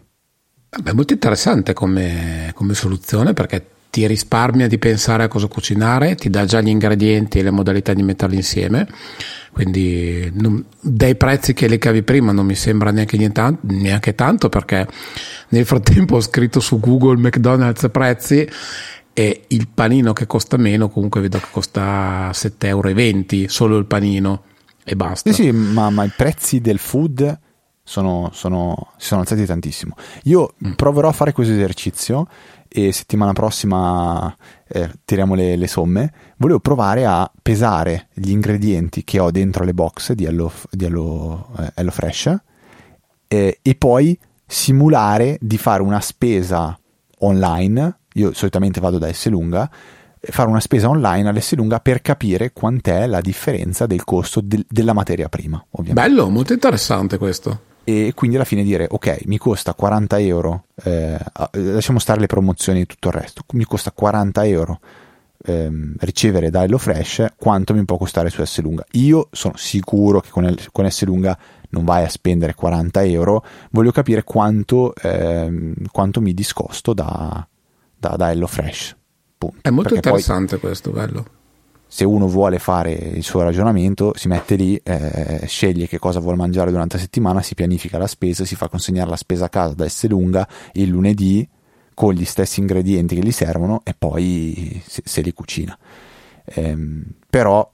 È molto interessante come, come soluzione perché ti risparmia di pensare a cosa cucinare, ti dà già gli ingredienti e le modalità di metterli insieme. Quindi non, dai prezzi che le cavi prima non mi sembra neanche, niente, neanche tanto perché nel frattempo ho scritto su Google McDonald's prezzi e il panino che costa meno comunque vedo che costa 7,20 euro solo il panino e basta. Sì, sì, ma, ma i prezzi del food sono, sono, si sono alzati tantissimo. Io mm. proverò a fare questo esercizio e settimana prossima eh, tiriamo le, le, somme. Volevo provare a pesare gli ingredienti che ho dentro le box di Hello, di Hello, eh, Hello Fresh eh, e poi simulare di fare una spesa online. Io solitamente vado da S lunga fare una spesa online all'S lunga per capire quant'è la differenza del costo del, della materia prima. Ovviamente. Bello, molto interessante questo e quindi alla fine dire ok mi costa 40 euro eh, lasciamo stare le promozioni e tutto il resto. Mi costa 40 euro ehm, ricevere da HelloFresh quanto mi può costare su S lunga? Io sono sicuro che con, con S lunga non vai a spendere 40 euro. Voglio capire quanto, ehm, quanto mi discosto da, da, da HelloFresh. Punto. è molto Perché interessante poi, questo bello se uno vuole fare il suo ragionamento, si mette lì, eh, sceglie che cosa vuole mangiare durante la settimana, si pianifica la spesa, si fa consegnare la spesa a casa da S lunga il lunedì con gli stessi ingredienti che gli servono e poi se, se li cucina. Ehm, però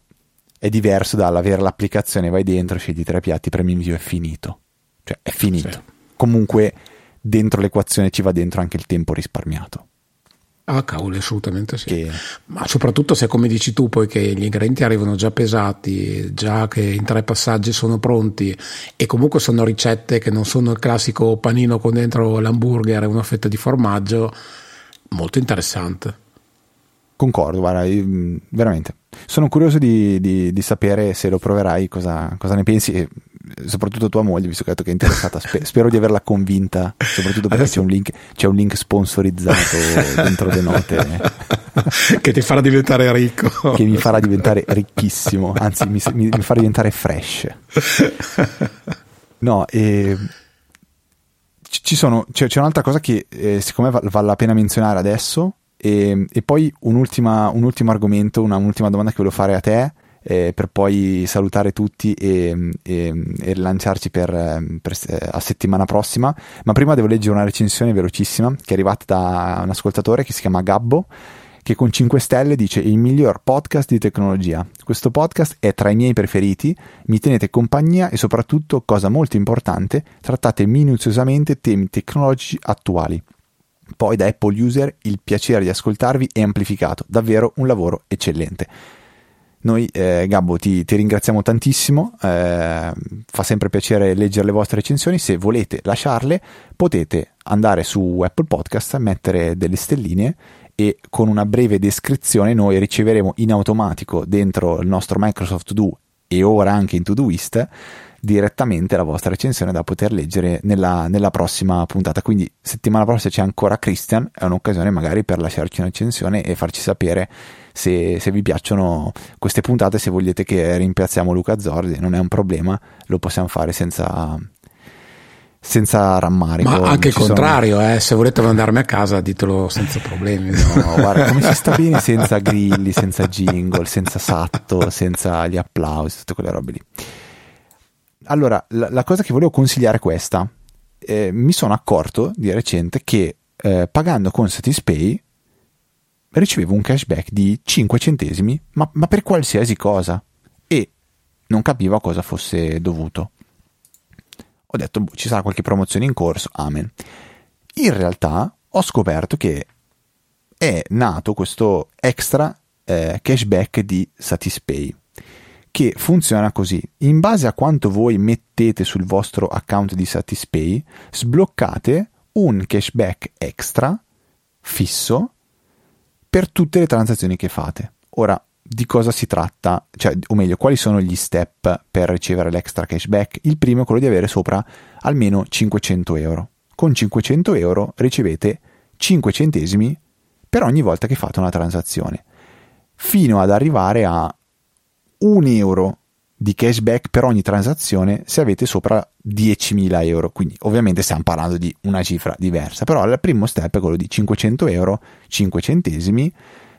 è diverso dall'avere l'applicazione, vai dentro, scegli tre piatti, premi invio, è finito. Cioè è finito. Sì. Comunque dentro l'equazione ci va dentro anche il tempo risparmiato. Ah, cavolo, assolutamente sì. Che... Ma soprattutto se, come dici tu, poi che gli ingredienti arrivano già pesati, già che in tre passaggi sono pronti e comunque sono ricette che non sono il classico panino con dentro l'hamburger e una fetta di formaggio, molto interessante. Concordo, guarda, veramente. Sono curioso di, di, di sapere se lo proverai, cosa, cosa ne pensi. E soprattutto tua moglie, visto che detto che è interessata, sper- spero di averla convinta, soprattutto perché Adesso... c'è, un link, c'è un link sponsorizzato dentro le note. che ti farà diventare ricco. che mi farà diventare ricchissimo, anzi mi, mi, mi farà diventare fresh. No, e ci sono, c'è, c'è, un'altra cosa che eh, secondo me vale la pena menzionare adesso e, e poi un ultimo argomento, una, un'ultima domanda che volevo fare a te eh, per poi salutare tutti e, e, e rilanciarci per, per, a settimana prossima. Ma prima devo leggere una recensione velocissima che è arrivata da un ascoltatore che si chiama Gabbo che con 5 stelle dice il miglior podcast di tecnologia. Questo podcast è tra i miei preferiti, mi tenete compagnia e soprattutto, cosa molto importante, trattate minuziosamente temi tecnologici attuali. Poi da Apple User il piacere di ascoltarvi è amplificato, davvero un lavoro eccellente. Noi, eh, Gabbo, ti, ti, ringraziamo tantissimo, eh, fa sempre piacere leggere le vostre recensioni, se volete lasciarle potete andare su Apple Podcast, mettere delle stelline e con una breve descrizione noi riceveremo in automatico dentro il nostro Microsoft Do e ora anche in Todoist direttamente la vostra recensione da poter leggere nella, nella, prossima puntata. Quindi settimana prossima c'è ancora Christian, è un'occasione magari per lasciarci una recensione e farci sapere se, se vi piacciono queste puntate, se volete che rimpiazziamo Luca Zordi, non è un problema, lo possiamo fare senza, senza rammarico. Ma anche il contrario, sono... eh, se volete mandarmi a casa ditelo senza problemi. No, guarda, come si sta bene senza grilli, senza jingle, senza satto, senza gli applausi, tutte quelle robe lì. Allora, la, la cosa che volevo consigliare è questa. Eh, mi sono accorto di recente che eh, pagando con Satispay ricevevo un cashback di 5 centesimi, ma, ma per qualsiasi cosa. E non capivo a cosa fosse dovuto. Ho detto, boh, ci sarà qualche promozione in corso, amen. In realtà ho scoperto che è nato questo extra eh, cashback di Satispay che funziona così. In base a quanto voi mettete sul vostro account di Satispay, sbloccate un cashback extra fisso per tutte le transazioni che fate. Ora, di cosa si tratta? Cioè, o meglio, quali sono gli step per ricevere l'extra cashback? Il primo è quello di avere sopra almeno 500 euro. Con 500 euro ricevete 5 centesimi per ogni volta che fate una transazione, fino ad arrivare a un euro di cashback per ogni transazione se avete sopra 10.000 euro. Quindi ovviamente stiamo parlando di una cifra diversa, però il primo step è quello di 500 euro, 5 centesimi.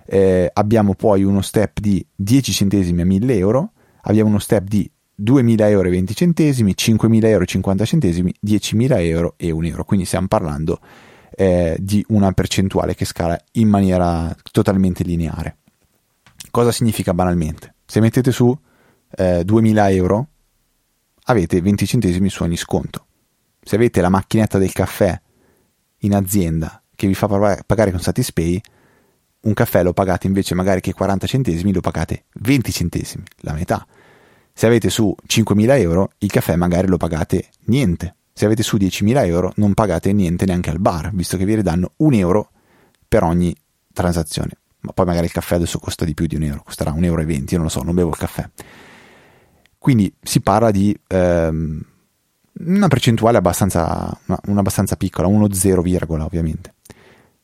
Eh, abbiamo poi uno step di 10 centesimi a 1000 euro, abbiamo uno step di 2.000 euro e 20 centesimi, 5.000 euro e 50 centesimi, 10.000 euro e 1 euro. Quindi stiamo parlando eh, di una percentuale che scala in maniera totalmente lineare. Cosa significa banalmente? Se mettete su eh, 2000 euro, avete 20 centesimi su ogni sconto. Se avete la macchinetta del caffè in azienda che vi fa pagare con Satispay, un caffè lo pagate invece magari che 40 centesimi, lo pagate 20 centesimi, la metà. Se avete su 5.000 euro, il caffè magari lo pagate niente. Se avete su 10.000 euro, non pagate niente neanche al bar, visto che vi ridanno un euro per ogni transazione. Ma poi magari il caffè adesso costa di più di un euro, costerà 1,20 euro, io non lo so, non bevo il caffè. Quindi si parla di ehm, una percentuale abbastanza, una, una abbastanza piccola, uno 0, ovviamente.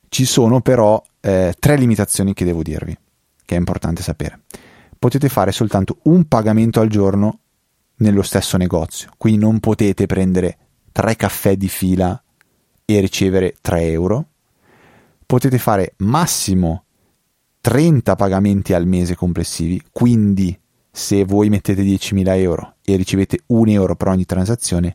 Ci sono però eh, tre limitazioni che devo dirvi, che è importante sapere. Potete fare soltanto un pagamento al giorno nello stesso negozio, quindi non potete prendere tre caffè di fila e ricevere 3 euro. Potete fare massimo 30 pagamenti al mese complessivi, quindi se voi mettete 10.000 euro e ricevete un euro per ogni transazione,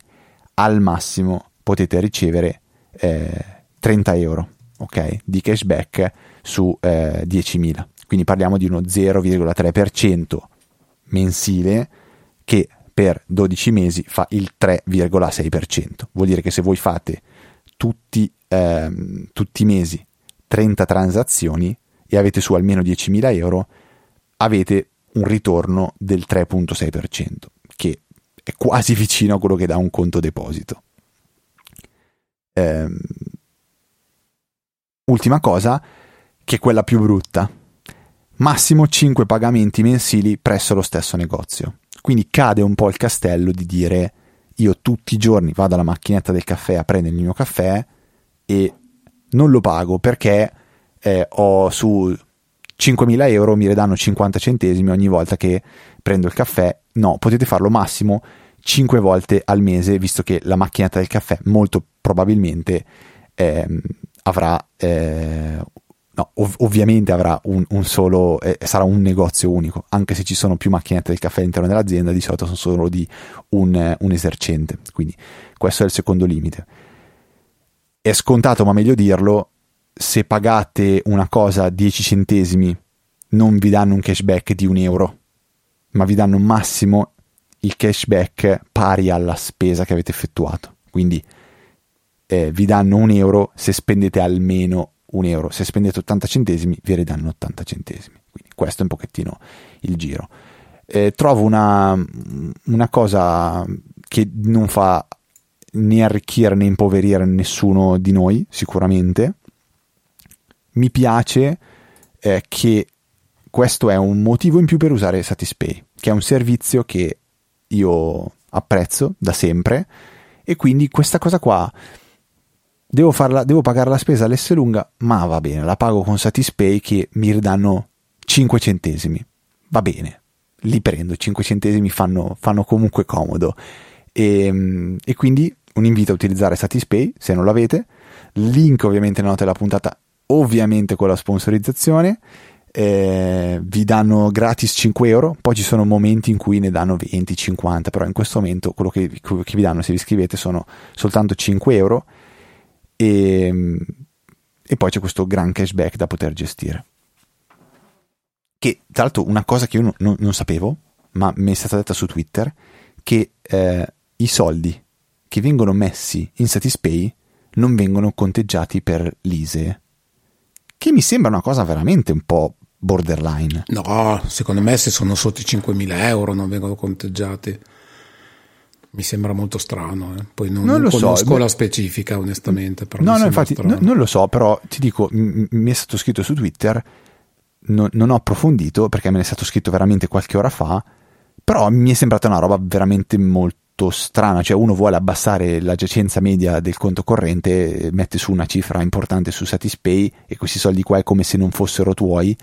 al massimo potete ricevere eh, 30 euro okay, di cashback su eh, 10.000. Quindi parliamo di uno 0,3% mensile che per 12 mesi fa il 3,6%. Vuol dire che se voi fate tutti, ehm, tutti i mesi 30 transazioni e avete su almeno 10.000 euro, avete un ritorno del 3.6%, che è quasi vicino a quello che dà un conto deposito. Ehm, ultima cosa, che è quella più brutta. Massimo 5 pagamenti mensili presso lo stesso negozio. Quindi cade un po' il castello di dire io tutti i giorni vado alla macchinetta del caffè a prendere il mio caffè e non lo pago perché eh, ho su 5.000 euro mi ridanno 50 centesimi ogni volta che prendo il caffè. No, potete farlo massimo 5 volte al mese, visto che la macchinetta del caffè molto probabilmente eh, avrà, eh, no, ov- ovviamente avrà un, un solo, eh, sarà un negozio unico, anche se ci sono più macchinette del caffè all'interno dell'azienda, di solito sono solo di un, un esercente. Quindi questo è il secondo limite. È scontato, ma meglio dirlo, se pagate una cosa a 10 centesimi non vi danno un cashback di un euro, ma vi danno massimo il cashback pari alla spesa che avete effettuato. Quindi eh, vi danno un euro se spendete almeno un euro. Se spendete 80 centesimi vi ridanno 80 centesimi. Quindi questo è un pochettino il giro. Eh, trovo una, una cosa che non fa né arricchire né impoverire nessuno di noi, sicuramente, mi piace eh, che questo è un motivo in più per usare Satispay, che è un servizio che io apprezzo da sempre e quindi questa cosa qua devo, farla, devo pagare la spesa all'S lunga, ma va bene, la pago con Satispay che mi ridanno 5 centesimi. Va bene, li prendo, 5 centesimi fanno, fanno comunque comodo. E, ehm, e, quindi un invito a utilizzare Satispay se non l'avete. Link ovviamente nella nota della puntata ovviamente con la sponsorizzazione. Eh, vi danno gratis 5 euro, poi ci sono momenti in cui ne danno 20, 50, però in questo momento quello che, che vi danno se vi iscrivete sono soltanto 5 euro e, e poi c'è questo gran cashback da poter gestire. Che tra l'altro una cosa che io non, non, non sapevo, ma mi è stata detta su Twitter, che eh, i soldi che vengono messi in Satispay non vengono conteggiati per l'ISE che mi sembra una cosa veramente un po' borderline. No, secondo me se sono sotto i 5.000 euro non vengono conteggiati. Mi sembra molto strano, eh. poi non, non, non conosco so. la specifica onestamente. no, no, infatti n- non lo so, però ti dico, m- mi è stato scritto su Twitter, no, non ho approfondito perché me ne è stato scritto veramente qualche ora fa, però mi è sembrata una roba veramente molto molto strana, cioè uno vuole abbassare la giacenza media del conto corrente, mette su una cifra importante su Satispay e questi soldi qua è come se non fossero tuoi.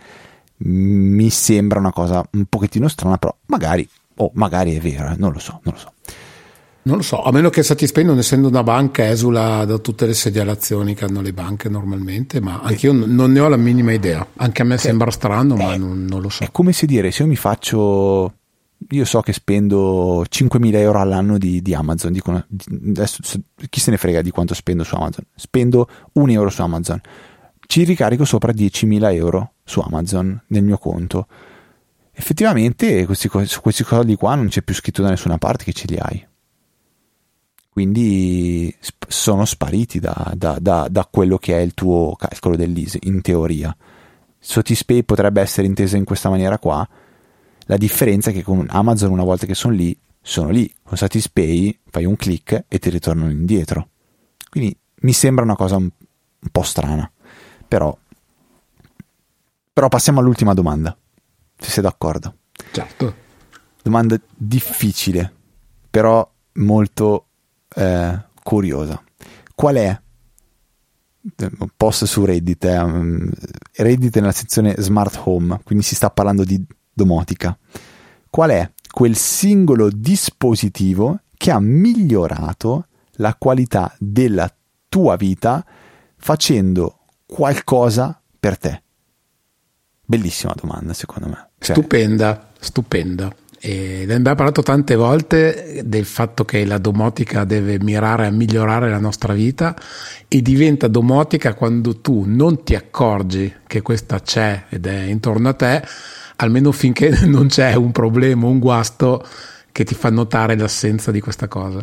Mi sembra una cosa un pochettino strana, però magari oh, magari è vero, eh, non lo so, non lo so. Non lo so, a meno che Satispay non essendo una banca esula da tutte le segnalazioni che hanno le banche normalmente, ma anch'io non ne ho la minima idea. Anche a me sembra strano, ma non, non lo so. È come se dire, se io mi faccio io so che spendo 5.000 euro all'anno di, di Amazon. Dicono, adesso, chi se ne frega di quanto spendo su Amazon? Spendo un euro su Amazon. Ci ricarico sopra 10.000 euro su Amazon nel mio conto. Effettivamente, questi, questi soldi qua non c'è più scritto da nessuna parte che ce li hai. Quindi sono spariti da, da, da, da quello che è il tuo calcolo dell'ISE, in teoria. Sotispay potrebbe essere intesa in questa maniera qua la differenza è che con Amazon una volta che sono lì, sono lì. Con Satispay fai un click e ti ritornano indietro. Quindi mi sembra una cosa un, un po' strana. Però, però passiamo all'ultima domanda, se sei d'accordo. Certo. Domanda difficile, però molto eh, curiosa. Qual è post su Reddit, eh, Reddit è nella sezione smart home, quindi si sta parlando di domotica. Qual è quel singolo dispositivo che ha migliorato la qualità della tua vita facendo qualcosa per te? Bellissima domanda, secondo me. Cioè, stupenda, stupenda. E abbiamo parlato tante volte del fatto che la domotica deve mirare a migliorare la nostra vita e diventa domotica quando tu non ti accorgi che questa c'è ed è intorno a te almeno finché non c'è un problema, un guasto che ti fa notare l'assenza di questa cosa.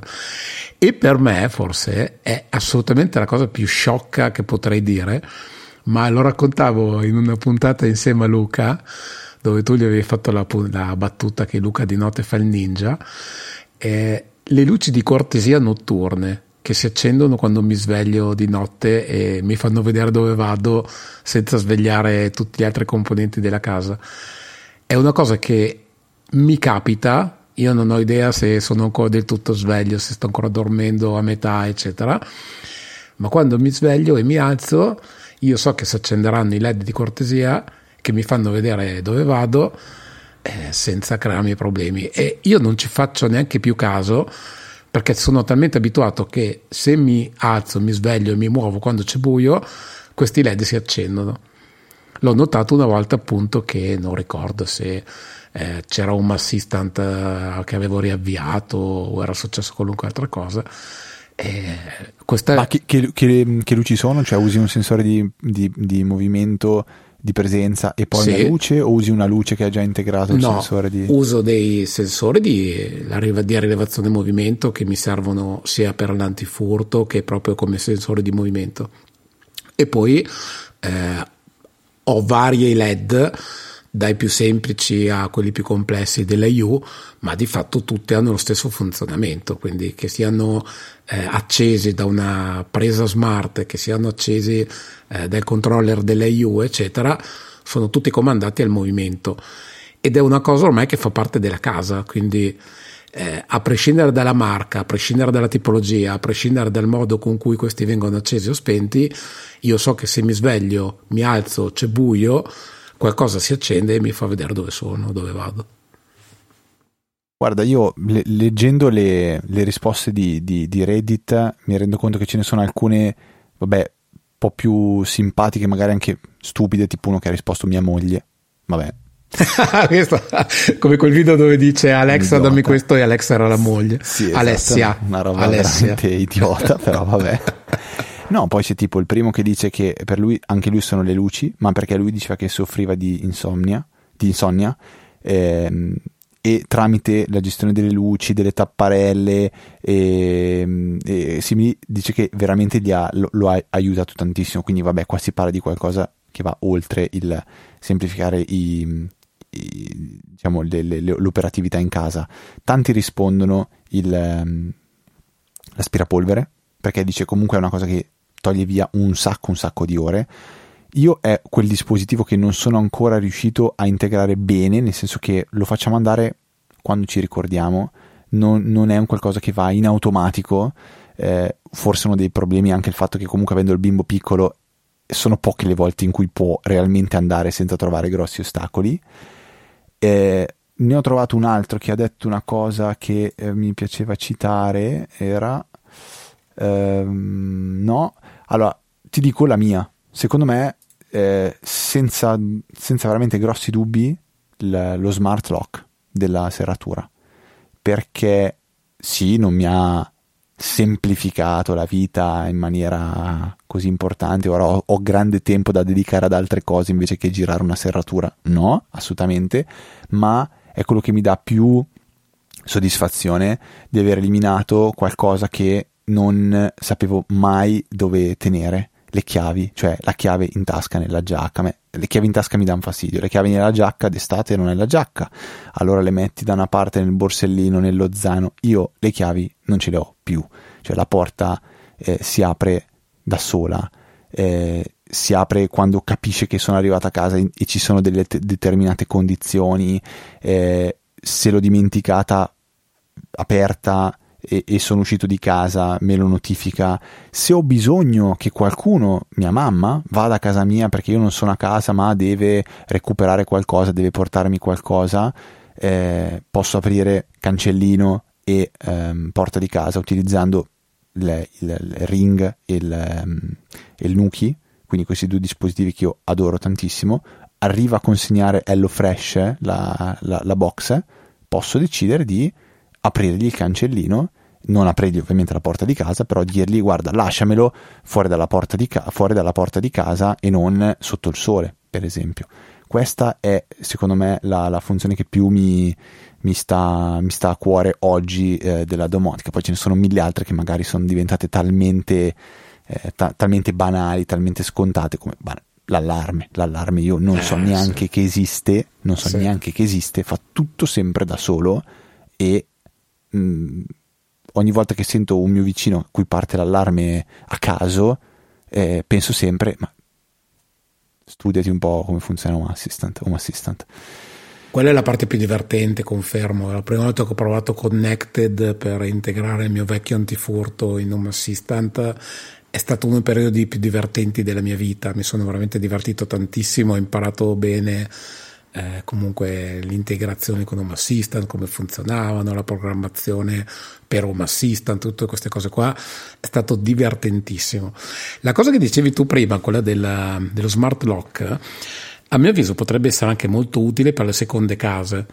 E per me forse è assolutamente la cosa più sciocca che potrei dire, ma lo raccontavo in una puntata insieme a Luca, dove tu gli avevi fatto la, la battuta che Luca di notte fa il ninja, eh, le luci di cortesia notturne che si accendono quando mi sveglio di notte e mi fanno vedere dove vado senza svegliare tutti gli altri componenti della casa è una cosa che mi capita, io non ho idea se sono ancora del tutto sveglio, se sto ancora dormendo a metà, eccetera, ma quando mi sveglio e mi alzo, io so che si accenderanno i led di cortesia che mi fanno vedere dove vado eh, senza crearmi problemi e io non ci faccio neanche più caso perché sono talmente abituato che se mi alzo, mi sveglio e mi muovo quando c'è buio, questi led si accendono. L'ho notato una volta appunto che non ricordo se eh, c'era un assistant eh, che avevo riavviato o era successo qualunque altra cosa. Questa... Ma che, che, che, che, luci sono? Cioè usi un sensore di, di, di movimento, di presenza e poi sì. una luce o usi una luce che ha già integrato il no, sensore di... uso dei sensori di, di rilevazione movimento che mi servono sia per l'antifurto che proprio come sensore di movimento. E poi eh, ho varie LED dai più semplici a quelli più complessi delle U, ma di fatto tutte hanno lo stesso funzionamento, quindi che siano eh, accesi da una presa smart, che siano accesi eh, dal controller delle U, eccetera, sono tutti comandati al movimento. Ed è una cosa ormai che fa parte della casa, quindi eh, a prescindere dalla marca, a prescindere dalla tipologia, a prescindere dal modo con cui questi vengono accesi o spenti, io so che se mi sveglio, mi alzo, c'è buio, qualcosa si accende e mi fa vedere dove sono, dove vado. Guarda, io le, leggendo le, le risposte di, di, di, Reddit mi rendo conto che ce ne sono alcune, vabbè, un po' più simpatiche, magari anche stupide, tipo uno che ha risposto mia moglie. Vabbè, come quel video dove dice Alexa dammi questo e Alexa era la moglie. Sì, esatto, Alessia. Una roba Alessia. veramente idiota però vabbè. No poi c'è tipo il primo che dice che per lui anche lui sono le luci ma perché lui diceva che soffriva di insonnia di insonnia ehm, e tramite la gestione delle luci, delle tapparelle e, e simili dice che veramente ha, lo, lo ha aiutato tantissimo. Quindi vabbè qua si parla di qualcosa che va oltre il semplificare i, diciamo, le, le, l'operatività in casa. Tanti rispondono il, um, l'aspirapolvere, perché dice comunque è una cosa che toglie via un sacco, un sacco di ore. Io è quel dispositivo che non sono ancora riuscito a integrare bene, nel senso che lo facciamo andare quando ci ricordiamo, non, non è un qualcosa che va in automatico. Eh, forse uno dei problemi è anche il fatto che comunque avendo il bimbo piccolo sono poche le volte in cui può realmente andare senza trovare grossi ostacoli eh, ne ho trovato un altro che ha detto una cosa che eh, mi piaceva citare, era... Ehm, no, allora ti dico la mia. Secondo me, eh, senza, senza, veramente grossi dubbi, l- lo smart lock della serratura. Perché sì, non mi ha semplificato la vita in maniera così importante. Ora ho, ho, grande tempo da dedicare ad altre cose invece che girare una serratura. No, assolutamente. Ma è quello che mi dà più soddisfazione di aver eliminato qualcosa che non sapevo mai dove tenere le chiavi, cioè la chiave in tasca nella giacca. Le chiavi in tasca mi danno fastidio, le chiavi nella giacca d'estate non è la giacca, allora le metti da una parte nel borsellino, nello zaino. Io le chiavi non ce le ho più, cioè la porta eh, si apre da sola, eh, si apre quando capisce che sono arrivato a casa e ci sono delle te- determinate condizioni, eh, se l'ho dimenticata aperta e, e, sono uscito di casa, me lo notifica. Se ho bisogno che qualcuno, mia mamma, vada a casa mia perché io non sono a casa ma deve recuperare qualcosa, deve portarmi qualcosa, eh, posso aprire cancellino e ehm, porta di casa utilizzando il, il, il ring e il, um, il Nuki, quindi questi due dispositivi che io adoro tantissimo. Arriva a consegnare HelloFresh, la, la, la box, posso decidere di aprirgli il cancellino, non aprirgli ovviamente la porta di casa, però dirgli guarda lasciamelo fuori dalla porta di, ca- fuori dalla porta di casa e non sotto il sole, per esempio. Questa è secondo me la, la funzione che più mi, mi, sta, mi, sta, a cuore oggi eh, della domotica. Poi ce ne sono mille altre che magari sono diventate talmente, eh, ta- talmente banali, talmente scontate come ban- l'allarme. L'allarme io non so eh, neanche sì. che esiste, non so sì. neanche che esiste, fa tutto sempre da solo e mh, mm, ogni volta che sento un mio vicino a cui parte l'allarme a caso, eh, penso sempre, ma studiati un po' come funziona Home Assistant. Home Assistant. Quella è la parte più divertente, confermo. La prima volta che ho provato Connected per integrare il mio vecchio antifurto in Home Assistant è stato uno dei periodi più divertenti della mia vita. Mi sono veramente divertito tantissimo, ho imparato bene eh, comunque l'integrazione con Home Assistant, come funzionavano, la programmazione per Home Assistant, tutte queste cose qua, è stato divertentissimo. La cosa che dicevi tu prima, quella della, dello smart lock, a mio avviso potrebbe essere anche molto utile per le seconde case,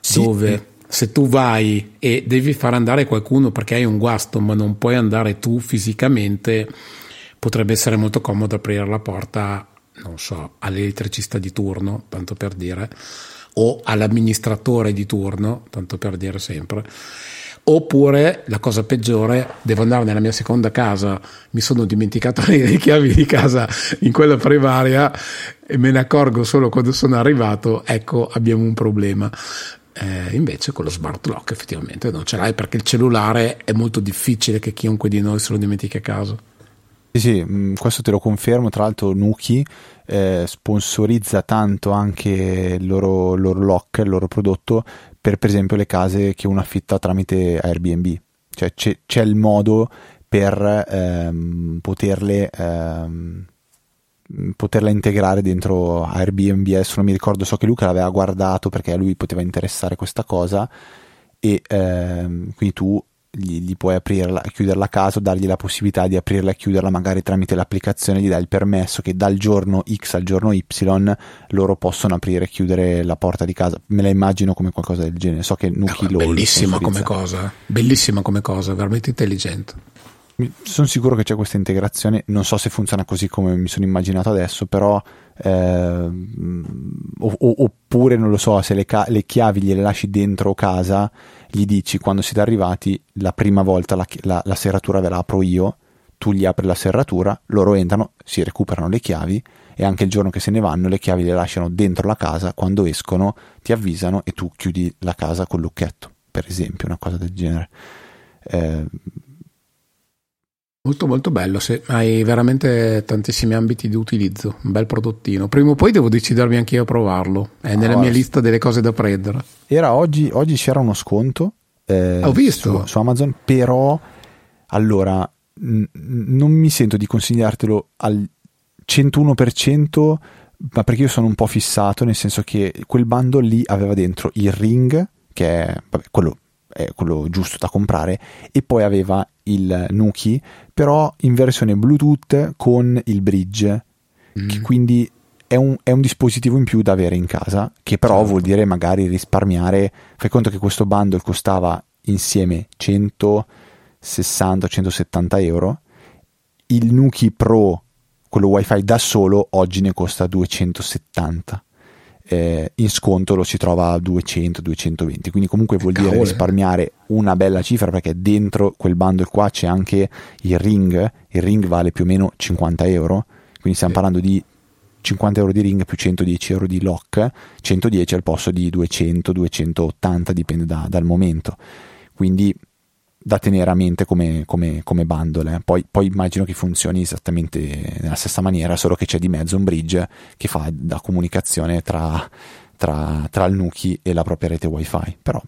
sì. dove se tu vai e devi far andare qualcuno perché hai un guasto ma non puoi andare tu fisicamente, potrebbe essere molto comodo aprire la porta non so, all'elettricista di turno, tanto per dire, o all'amministratore di turno, tanto per dire sempre. Oppure la cosa peggiore, devo andare nella mia seconda casa, mi sono dimenticato le chiavi di casa in quella primaria e me ne accorgo solo quando sono arrivato, ecco abbiamo un problema. Eh, invece con lo smart lock effettivamente non ce l'hai perché il cellulare è molto difficile che chiunque di noi se lo dimentichi a casa. Sì, sì, mm, questo te lo confermo. Tra l'altro, Nuki eh, sponsorizza tanto anche il loro, loro lock, il loro prodotto, per, per esempio le case che uno affitta tramite Airbnb. Cioè c'è, c'è il modo per ehm, poterle, ehm, poterla integrare dentro Airbnb. Adesso non mi ricordo, so che Luca l'aveva guardato perché a lui poteva interessare questa cosa. E ehm, quindi tu gli, gli puoi aprirla e chiuderla a caso, dargli la possibilità di aprirla e chiuderla magari tramite l'applicazione, gli dai il permesso che dal giorno X al giorno Y loro possono aprire e chiudere la porta di casa. Me la immagino come qualcosa del genere. So che Nuki no, lo Bellissima come cosa, bellissima come cosa, veramente intelligente sono sicuro che c'è questa integrazione, non so se funziona così come mi sono immaginato adesso, però eh, oppure non lo so, se le, ca- le, chiavi gliele lasci dentro casa, gli dici quando siete arrivati la prima volta la, la, la serratura ve la apro io, tu gli apri la serratura, loro entrano, si recuperano le chiavi e anche il giorno che se ne vanno le chiavi le lasciano dentro la casa, quando escono ti avvisano e tu chiudi la casa col lucchetto, per esempio, una cosa del genere. Eh, Molto molto bello, sì. hai veramente tantissimi ambiti di utilizzo, un bel prodottino. Prima o poi devo decidermi anche io a provarlo, è nella oh, mia lista delle cose da prendere. Era oggi, oggi c'era uno sconto eh, Ho visto. Su, su, Amazon, però allora n- non mi sento di consigliartelo al 101%, ma perché io sono un po' fissato, nel senso che quel bundle lì aveva dentro il ring, che è vabbè, quello, è quello giusto da comprare, e poi aveva il Nuki, però in versione Bluetooth con il bridge, mm. che quindi è un, è un, dispositivo in più da avere in casa, che però certo. vuol dire magari risparmiare. Fai conto che questo bundle costava insieme 160-170 euro. Il Nuki Pro, quello wifi da solo, oggi ne costa 270. Eh, in sconto lo si trova a 200-220 quindi comunque vuol Cavolo. dire risparmiare una bella cifra perché dentro quel bundle qua c'è anche il ring il ring vale più o meno 50 euro quindi stiamo sì. parlando di 50 euro di ring più 110 euro di lock, 110 al posto di 200, 280, dipende da, dal momento. Quindi da tenere a mente come, come, come bundle. Eh. Poi, poi, immagino che funzioni esattamente nella stessa maniera, solo che c'è di mezzo un bridge che fa da comunicazione tra, tra, tra il Nuki e la propria rete wifi. Però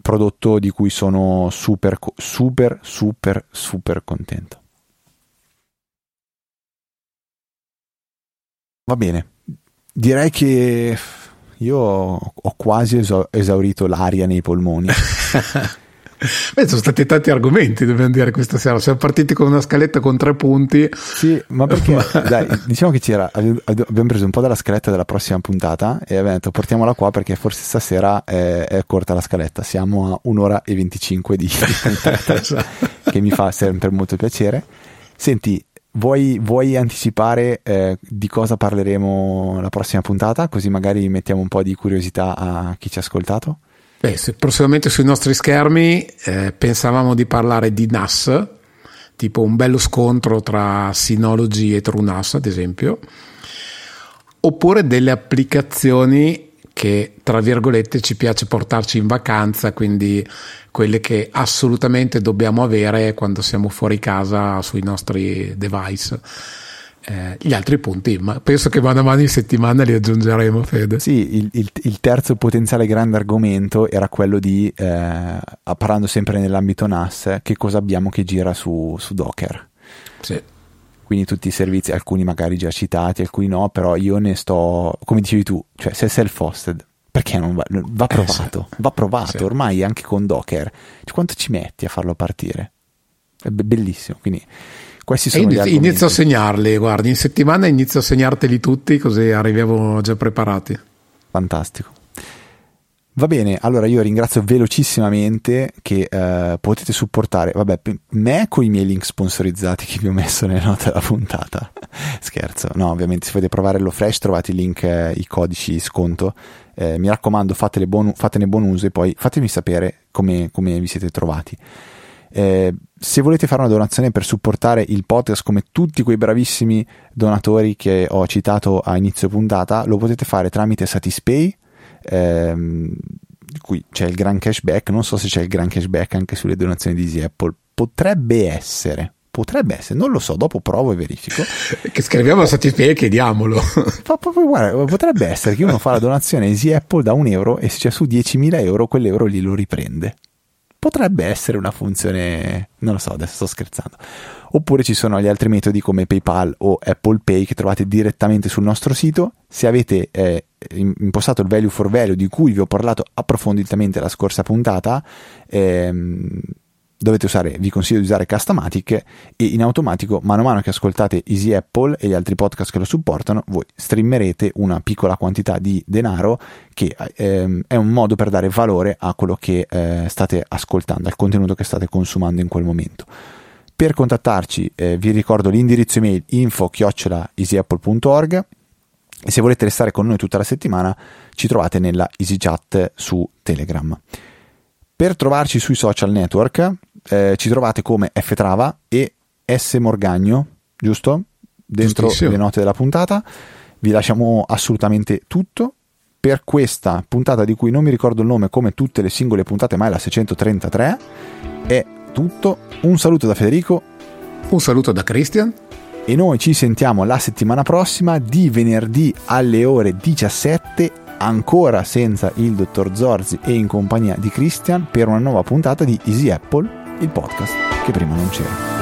prodotto di cui sono super, super, super, super contento. Va bene, direi che io ho quasi esaurito l'aria nei polmoni. Beh, sono stati tanti argomenti, dobbiamo dire, questa sera. Siamo partiti con una scaletta con tre punti. Sì, ma perché? dai, diciamo che c'era, abbiamo preso un po' dalla scaletta della prossima puntata e abbiamo detto portiamola qua perché forse stasera è, è corta la scaletta. Siamo a un'ora e 25 di puntata, esatto. che mi fa sempre molto piacere. Senti, Vuoi, vuoi anticipare eh, di cosa parleremo la prossima puntata? Così magari mettiamo un po' di curiosità a chi ci ha ascoltato? Beh, prossimamente sui nostri schermi eh, pensavamo di parlare di NAS, tipo un bello scontro tra Synology e TrueNAS, ad esempio, oppure delle applicazioni che tra virgolette ci piace portarci in vacanza, quindi quelle che assolutamente dobbiamo avere quando siamo fuori casa sui nostri device. Eh, gli altri punti, ma penso che mano a mano in settimana li aggiungeremo, Fede. Sì, il, il, il terzo potenziale grande argomento era quello di, eh, parlando sempre nell'ambito NAS, che cosa abbiamo che gira su, su Docker. Sì quindi tutti i servizi, alcuni magari già citati, alcuni no, però io ne sto, come dicevi tu, cioè se è self-hosted, perché non va, va provato, eh, sì. va provato, sì. ormai anche con Docker, cioè, quanto ci metti a farlo partire? È bellissimo, quindi questi sono inizio, inizio a segnarli, guardi, in settimana inizio a segnarteli tutti così arriviamo già preparati. Fantastico. Va bene, allora io ringrazio velocissimamente che eh, potete supportare, vabbè, me con i miei link sponsorizzati che vi ho messo nelle note della puntata. Scherzo, no, ovviamente se volete provare lo fresh trovate i link, eh, i codici sconto. Eh, mi raccomando, fatene buon, fatene buon uso e poi fatemi sapere come, come vi siete trovati. Eh, se volete fare una donazione per supportare il podcast come tutti quei bravissimi donatori che ho citato a inizio puntata, lo potete fare tramite Satispay ehm, qui c'è il gran cashback, non so se c'è il gran cashback anche sulle donazioni di Easy Apple, potrebbe essere, potrebbe essere, non lo so, dopo provo e verifico. Che scriviamo a Satisfy e chiediamolo. guarda, potrebbe essere che uno fa la donazione Easy Apple da un euro e se c'è su 10.000 euro, quell'euro lì lo riprende. Potrebbe essere una funzione, non lo so, adesso sto scherzando. Oppure ci sono gli altri metodi come PayPal o Apple Pay che trovate direttamente sul nostro sito. Se avete eh, impostato il value for value di cui vi ho parlato approfonditamente la scorsa puntata, ehm, dovete usare, vi consiglio di usare Customatic e in automatico, mano a mano che ascoltate Easy Apple e gli altri podcast che lo supportano, voi streamerete una piccola quantità di denaro che ehm, è un modo per dare valore a quello che eh, state ascoltando, al contenuto che state consumando in quel momento. Per contattarci eh, vi ricordo l'indirizzo email info-easyapple.org e se volete restare con noi tutta la settimana ci trovate nella EasyChat su Telegram. Per trovarci sui social network eh, ci trovate come Ftrava e S Morgagno, giusto? Dentro le note della puntata. Vi lasciamo assolutamente tutto. Per questa puntata di cui non mi ricordo il nome come tutte le singole puntate, ma è la 633, è tutto. Un saluto da Federico. Un saluto da Christian. E noi ci sentiamo la settimana prossima di venerdì alle ore 17 ancora senza il dottor Zorzi e in compagnia di Christian per una nuova puntata di Easy Apple, il podcast che prima non c'era.